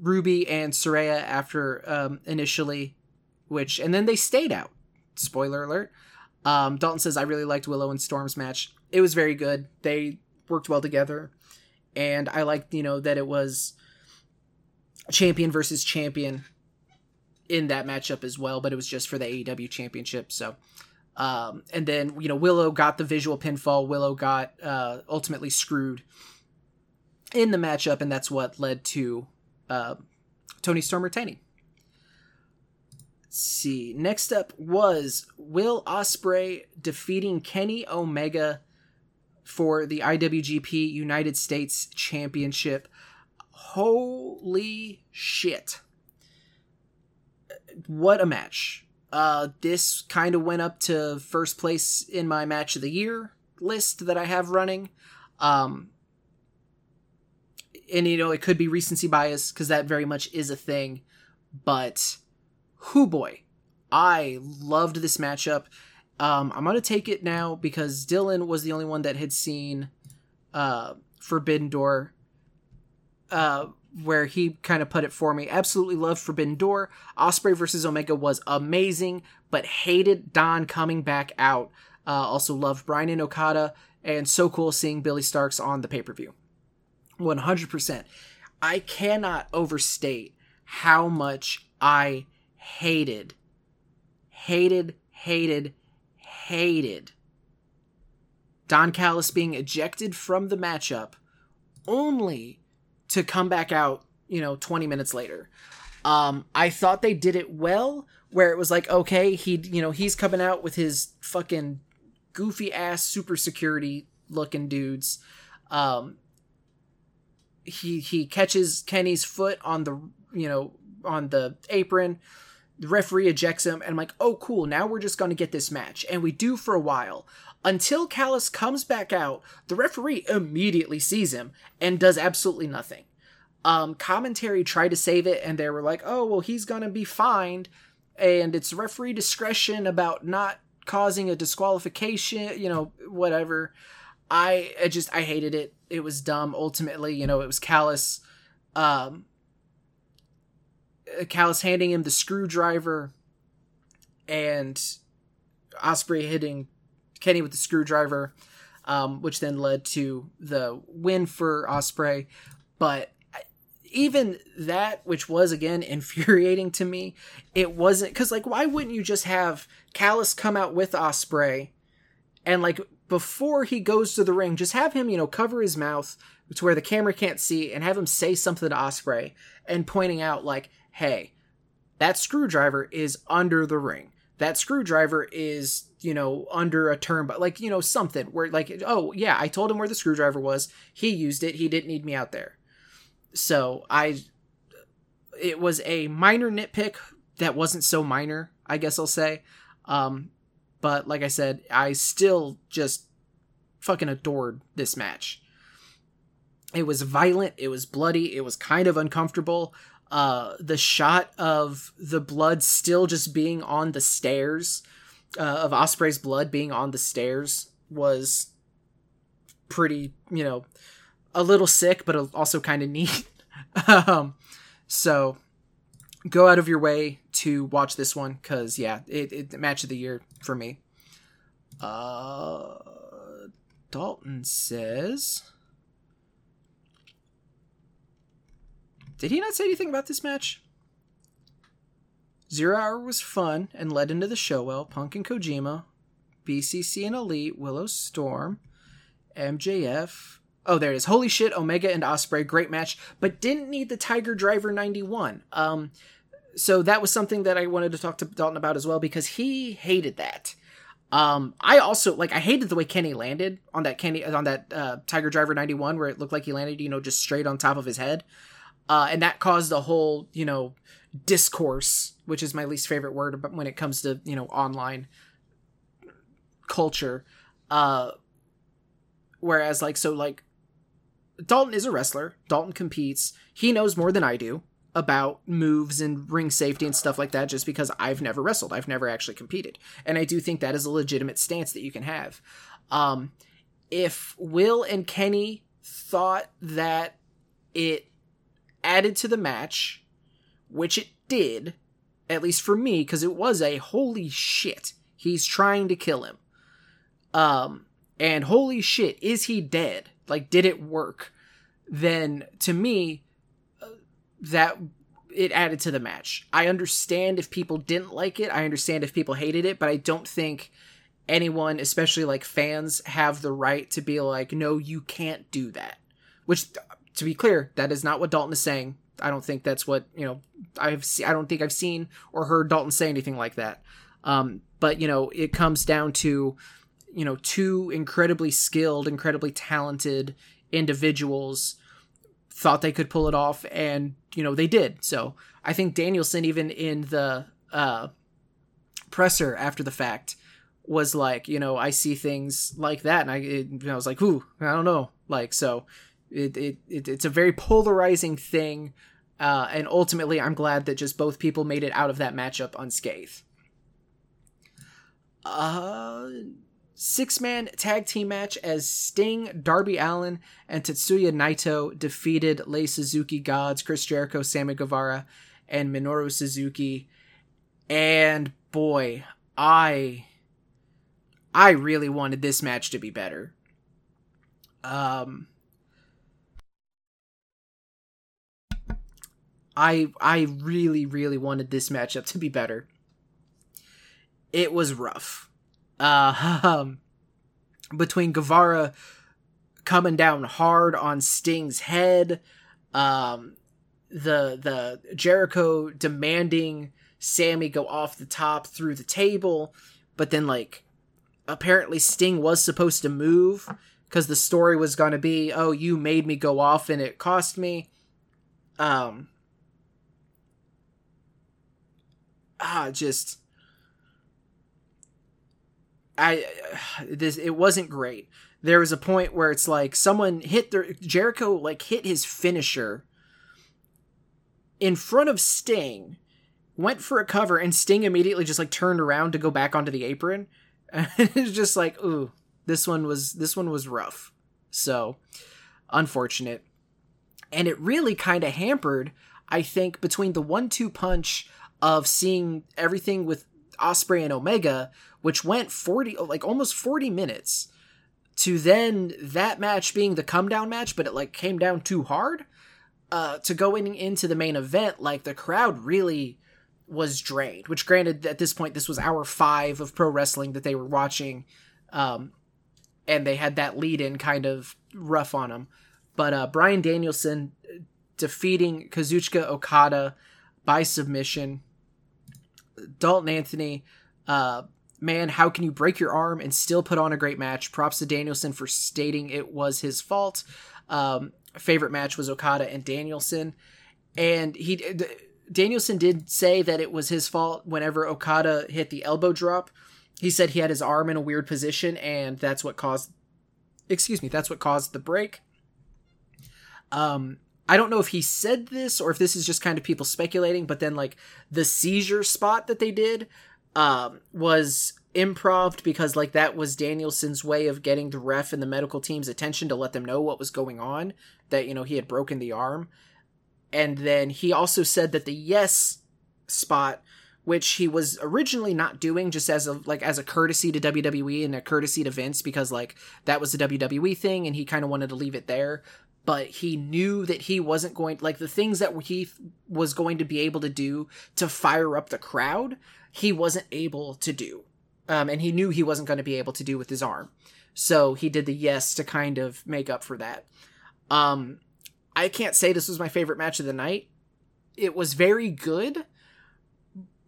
Ruby and Saraya after um, initially, which and then they stayed out. Spoiler alert. Um, Dalton says I really liked Willow and Storm's match. It was very good. They worked well together, and I liked you know that it was champion versus champion in that matchup as well, but it was just for the AEW championship. So, um, and then you know Willow got the visual pinfall. Willow got uh, ultimately screwed in the matchup, and that's what led to uh, Toni Storm retaining. Let's see. Next up was Will Ospreay defeating Kenny Omega for the IWGP United States Championship. Holy shit. What a match. Uh, this kind of went up to first place in my match of the year list that I have running. Um, and you know, it could be recency bias because that very much is a thing. But, who boy, I loved this matchup. Um, I'm gonna take it now because Dylan was the only one that had seen uh, Forbidden Door, uh, where he kind of put it for me. Absolutely loved Forbidden Door. Ospreay versus Omega was amazing, but hated Don coming back out. Uh, also loved Bryan and Okada, and so cool seeing Billie Starkz on the pay per view. 100%. I cannot overstate how much I hated, hated, hated, hated Don Callis being ejected from the matchup only to come back out, you know, 20 minutes later. Um, I thought they did it well, where it was like, okay, he, you know, he's coming out with his fucking goofy ass super security looking dudes. Um, he he catches Kenny's foot on the, you know, on the apron. The referee ejects him, and I'm like, oh, cool. Now we're just going to get this match, and we do for a while until Callis comes back out. The referee immediately sees him and does absolutely nothing. Um, commentary tried to save it, and they were like, "Oh, well, he's gonna be fined," and it's referee discretion about not causing a disqualification. You know, whatever. I, I just I hated it. It was dumb. Ultimately, you know, it was Callis. Um, Callis handing him the screwdriver, and Ospreay hitting Kenny with the screwdriver, um, which then led to the win for Ospreay. But even that, which was again infuriating to me, it wasn't because like why wouldn't you just have Callis come out with Ospreay, and like before he goes to the ring, just have him you know cover his mouth to where the camera can't see, and have him say something to Ospreay, and pointing out like, hey, that screwdriver is under the ring. That screwdriver is you know under a turn, but like you know something where like oh yeah, I told him where the screwdriver was. He used it. He didn't need me out there so I, it was a minor nitpick that wasn't so minor, I guess I'll say. Um, but like I said, I still just fucking adored this match. It was violent, it was bloody, it was kind of uncomfortable. Uh, the shot of the blood still just being on the stairs, uh, of Ospreay's blood being on the stairs was pretty, you know, a little sick, but also kind of neat. um, so go out of your way to watch this one because yeah, it, it match of the year for me. Uh, Dalton says. Did he not say anything about this match? Zero Hour was fun and led into the show well. Punk and Kojima, BCC and Elite, Willow Storm, MJF, Oh, there it is. Holy shit, Omega and Ospreay, great match, but didn't need the Tiger Driver 91. Um, so that was something that I wanted to talk to Dalton about as well because he hated that. Um, I also like I hated the way Kenny landed on that Kenny on that uh, Tiger Driver 91 where it looked like he landed, you know, just straight on top of his head. Uh, and that caused a whole, you know, discourse, which is my least favorite word but when it comes to, you know, online culture. Uh, whereas like so like Dalton is a wrestler. Dalton competes. He knows more than I do about moves and ring safety and stuff like that just because I've never wrestled. I've never actually competed. And I do think that is a legitimate stance that you can have. Um, if Will and Kenny thought that it added to the match, which it did, at least for me, because it was a holy shit. He's trying to kill him. Um, and holy shit, is he dead? like did it work then to me uh, that it added to the match i understand if people didn't like it i understand if people hated it but i don't think anyone especially like fans have the right to be like no you can't do that which to be clear that is not what dalton is saying. I don't think that's what you know i've se- i don't think i've seen or heard dalton say anything like that. Um, but you know it comes down to you know two incredibly skilled incredibly talented individuals thought they could pull it off and you know they did. So i think danielson even in the uh presser after the fact was like you know i see things like that and i it, i was like ooh i don't know. Like so it, it, it it's a very polarizing thing uh and ultimately i'm glad that just both people made it out of that matchup unscathed uh six man tag team match as Sting, Darby Allin, and Tetsuya Naito defeated Le Suzuki Gods, Chris Jericho, Sammy Guevara, and Minoru Suzuki. And boy, I I really wanted this match to be better. Um, I I really really wanted this matchup to be better. It was rough. Uh, um, between Guevara coming down hard on Sting's head, um, the the Jericho demanding Sammy go off the top through the table, but then like apparently Sting was supposed to move because the story was going to be, oh, you made me go off and it cost me. Um, ah, just I this it wasn't great. There was a point where it's like someone hit their Jericho like hit his finisher in front of Sting, went for a cover, and Sting immediately just like turned around to go back onto the apron. And it's just like, ooh, this one was this one was rough. So unfortunate. And it really kind of hampered, I think, between the one two punch of seeing everything with Ospreay and Omega, which went 40 like almost 40 minutes to then that match being the come down match, but it like came down too hard. Uh, to going into the main event, like the crowd really was drained. Which, granted, at this point, this was hour five of pro wrestling that they were watching, um, and they had that lead in kind of rough on them. But uh, Bryan Danielson defeating Kazuchika Okada by submission Dalton Anthony, uh, man, how can you break your arm and still put on a great match? Props to Danielson for stating it was his fault. Um, favorite match was Okada and Danielson, and he Danielson did say that it was his fault whenever Okada hit the elbow drop. He said he had his arm in a weird position, and that's what caused. Excuse me, that's what caused the break. Um, I don't know if he said this or if this is just kind of people speculating, but then like the seizure spot that they did um, was improv because like that was Danielson's way of getting the ref and the medical team's attention to let them know what was going on, that you know he had broken the arm. And then he also said that the yes spot which he was originally not doing just as a like as a courtesy to WWE and a courtesy to Vince because like that was a WWE thing and he kind of wanted to leave it there but he knew that he wasn't going like the things that he was going to be able to do to fire up the crowd he wasn't able to do. Um, and he knew he wasn't going to be able to do with his arm. So he did the yes to kind of make up for that. Um, i can't say this was my favorite match of the night. It was very good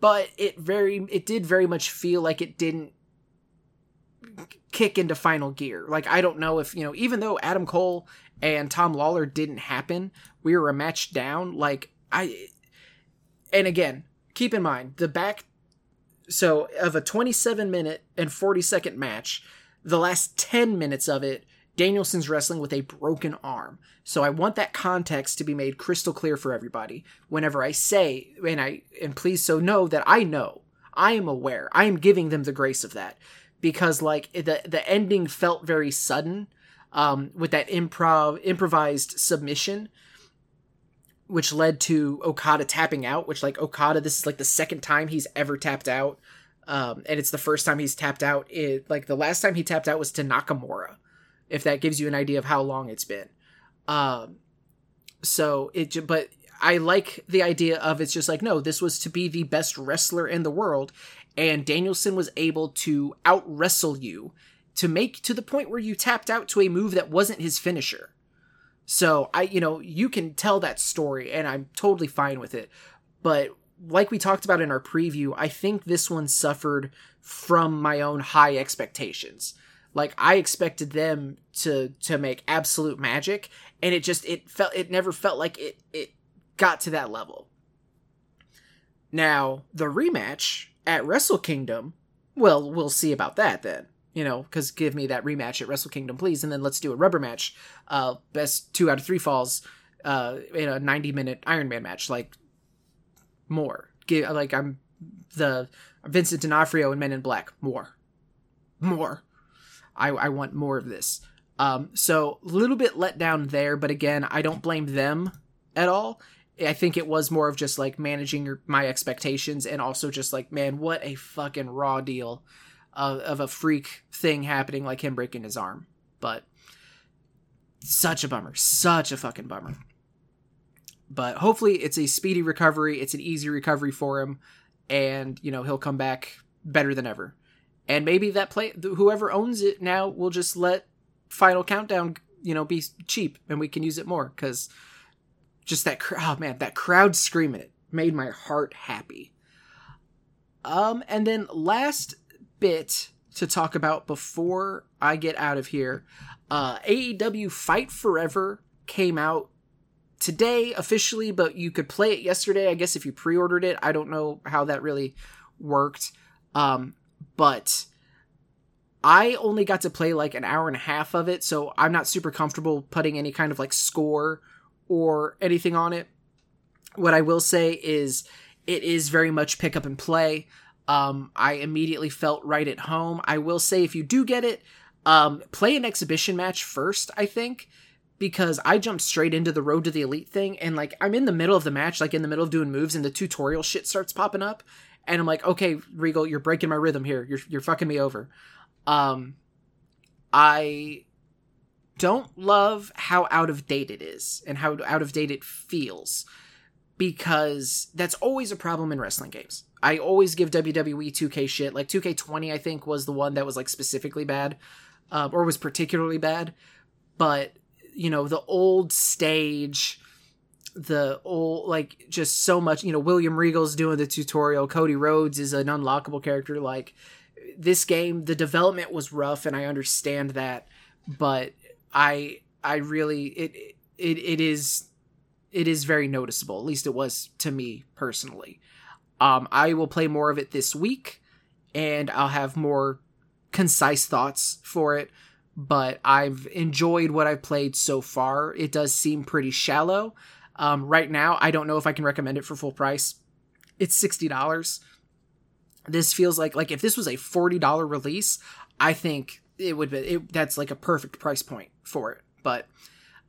but it very it did very much feel like it didn't kick into final gear. Like I don't know if, you know, even though Adam Cole and Tom Lawlor didn't happen, we were a match down. Like I and again, keep in mind the back so of a 27 minute and 40 second match, the last 10 minutes of it Danielson's wrestling with a broken arm. So I want that context to be made crystal clear for everybody. Whenever I say, and I, and please so know that I know, I am aware, I am giving them the grace of that because like the the ending felt very sudden um, with that improv improvised submission which led to Okada tapping out which like Okada this is like the second time he's ever tapped out um, and it's the first time he's tapped out it like the last time he tapped out was to Nakamura if that gives you an idea of how long it's been. Um, so it but I like the idea of it's just like no this was to be the best wrestler in the world and Danielson was able to out wrestle you to make to the point where you tapped out to a move that wasn't his finisher. So I, you know, you can tell that story, and I'm totally fine with it. But like we talked about in our preview, I think this one suffered from my own high expectations. Like I expected them to to make absolute magic, and it just it felt it never felt like it it got to that level. Now the rematch at Wrestle Kingdom, well, we'll see about that then. You know, because give me that rematch at Wrestle Kingdom, please, and then let's do a rubber match. Uh, best two out of three falls uh, in a ninety minute Iron Man match. Like more, give like I'm the Vincent D'Onofrio and Men in Black. More, more. I I want more of this. Um, so a little bit let down there, but again, I don't blame them at all. I think it was more of just like managing your, my expectations and also just like, man, what a fucking raw deal. Of, of a freak thing happening like him breaking his arm. But such a bummer, such a fucking bummer. But hopefully it's a speedy recovery, it's an easy recovery for him and you know he'll come back better than ever. And maybe that play whoever owns it now will just let Final Countdown, you know, be cheap and we can use it more cuz just that oh man, that crowd screaming it made my heart happy. Um and then last bit to talk about before I get out of here. Uh AEW Fight Forever came out today officially, but you could play it yesterday. I guess if you pre-ordered it, I don't know how that really worked. Um, but I only got to play like an hour and a half of it, so I'm not super comfortable putting any kind of like score or anything on it. What I will say is it is very much pick up and play. Um, I immediately felt right at home. I will say if you do get it, um, play an exhibition match first, I think, because I jumped straight into the road to the elite thing and like I'm in the middle of the match, like in the middle of doing moves and the tutorial shit starts popping up and I'm like, okay, Regal, you're breaking my rhythm here. You're you're fucking me over. Um I don't love how out of date it is and how out of date it feels because that's always a problem in wrestling games. I always give WWE 2K shit. Like 2K20, I think, was the one that was like specifically bad, uh, or was particularly bad. But you know the old stage the old like just so much you know william regal's doing the tutorial. Cody rhodes is an unlockable character. Like this game the development was rough and i understand that. But i i really it it, it is it is very noticeable. At least it was to me personally um i will play more of it this week and i'll have more concise thoughts for it but I've enjoyed what I've played so far. It does seem pretty shallow. Um, right now, I don't know if I can recommend it for full price. It's sixty dollars. This feels like like if this was a forty dollar release, I think it would be it, that's like a perfect price point for it. But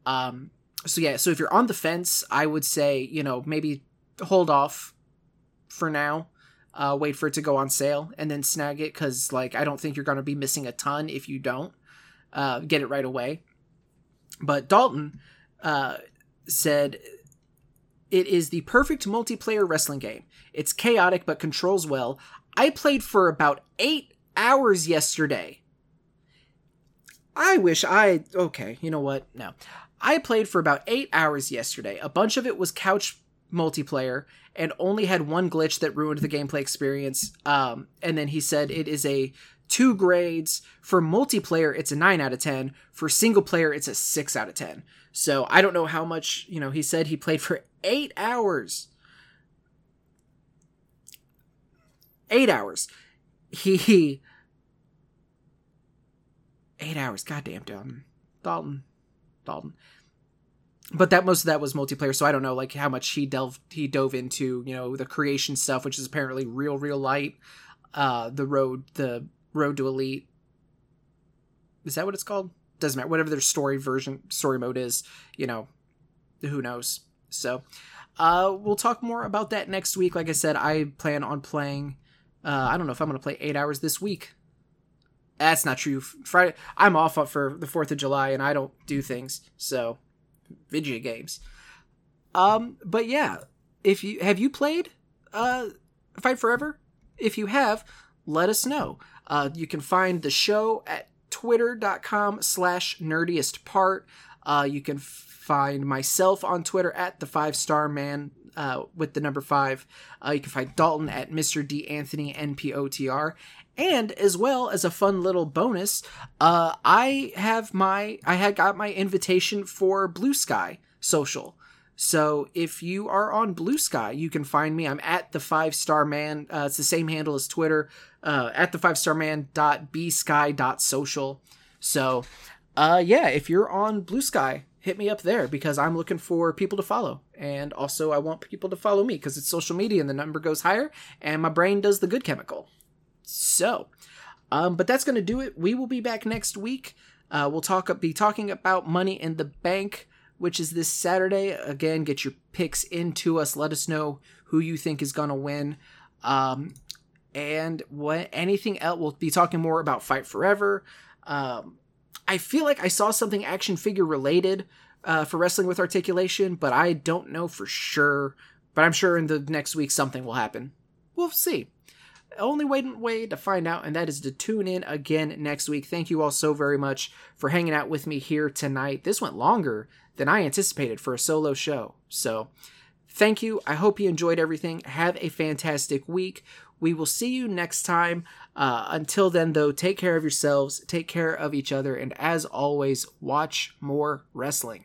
um, so yeah, so if you're on the fence, I would say you know maybe hold off for now. Uh, wait for it to go on sale and then snag it because like I don't think you're gonna be missing a ton if you don't uh, get it right away. But Dalton uh, said it is the perfect multiplayer wrestling game. It's chaotic but controls well. I played for about eight hours yesterday. I wish I. Okay, you know what? No. I played for about eight hours yesterday. A bunch of it was couch multiplayer and only had one glitch that ruined the gameplay experience. Um, and then he said it is a two grades. For multiplayer, it's a 9 out of 10. For single player, it's a 6 out of 10. So I don't know how much, you know, he said he played for eight hours. Eight hours. He. Eight hours. Goddamn, Dalton. Dalton. Dalton. But that most of that was multiplayer, so I don't know like how much he delved he dove into, you know, the creation stuff, which is apparently real, real light. Uh the road the Road to Elite. Is that what it's called? Doesn't matter. Whatever their story version, story mode is, you know, who knows. So, uh, we'll talk more about that next week. Like I said, I plan on playing. Uh, I don't know if I'm to play eight hours this week. That's not true. Friday, I'm off for the Fourth of July, and I don't do things. So, video games. Um, but yeah, if you have you played uh Fight Forever? If you have, let us know. Uh, you can find the show at twitter.com slash nerdiest part. Uh, you can find myself on Twitter at the five star man uh, with the number five. Uh, you can find Dalton at Mr. D Anthony NPOTR. And as well as a fun little bonus, uh, I have my I had got my invitation for Blue Sky social. So if you are on Blue Sky, you can find me. I'm at the five star man. Uh, it's the same handle as Twitter, uh, at the five star man dot b sky dot social. So, uh, yeah, if you're on Blue Sky, hit me up there because I'm looking for people to follow, and also I want people to follow me because it's social media and the number goes higher, and my brain does the good chemical. So, um, but that's gonna do it. We will be back next week. Uh, we'll talk be talking about money in the bank which is this Saturday. Again, get your picks into us. Let us know who you think is going to win. Um, and what anything else. We'll be talking more about Fight Forever. Um, I feel like I saw something action figure related uh, for Wrestling with Articulation, but I don't know for sure. But I'm sure in the next week something will happen. We'll see. Only way, way to find out, and that is to tune in again next week. Thank you all so very much for hanging out with me here tonight. This went longer than I anticipated for a solo show. So, thank you. I hope you enjoyed everything. Have a fantastic week. We will see you next time. Uh, until then, though, take care of yourselves, take care of each other, and as always, watch more wrestling.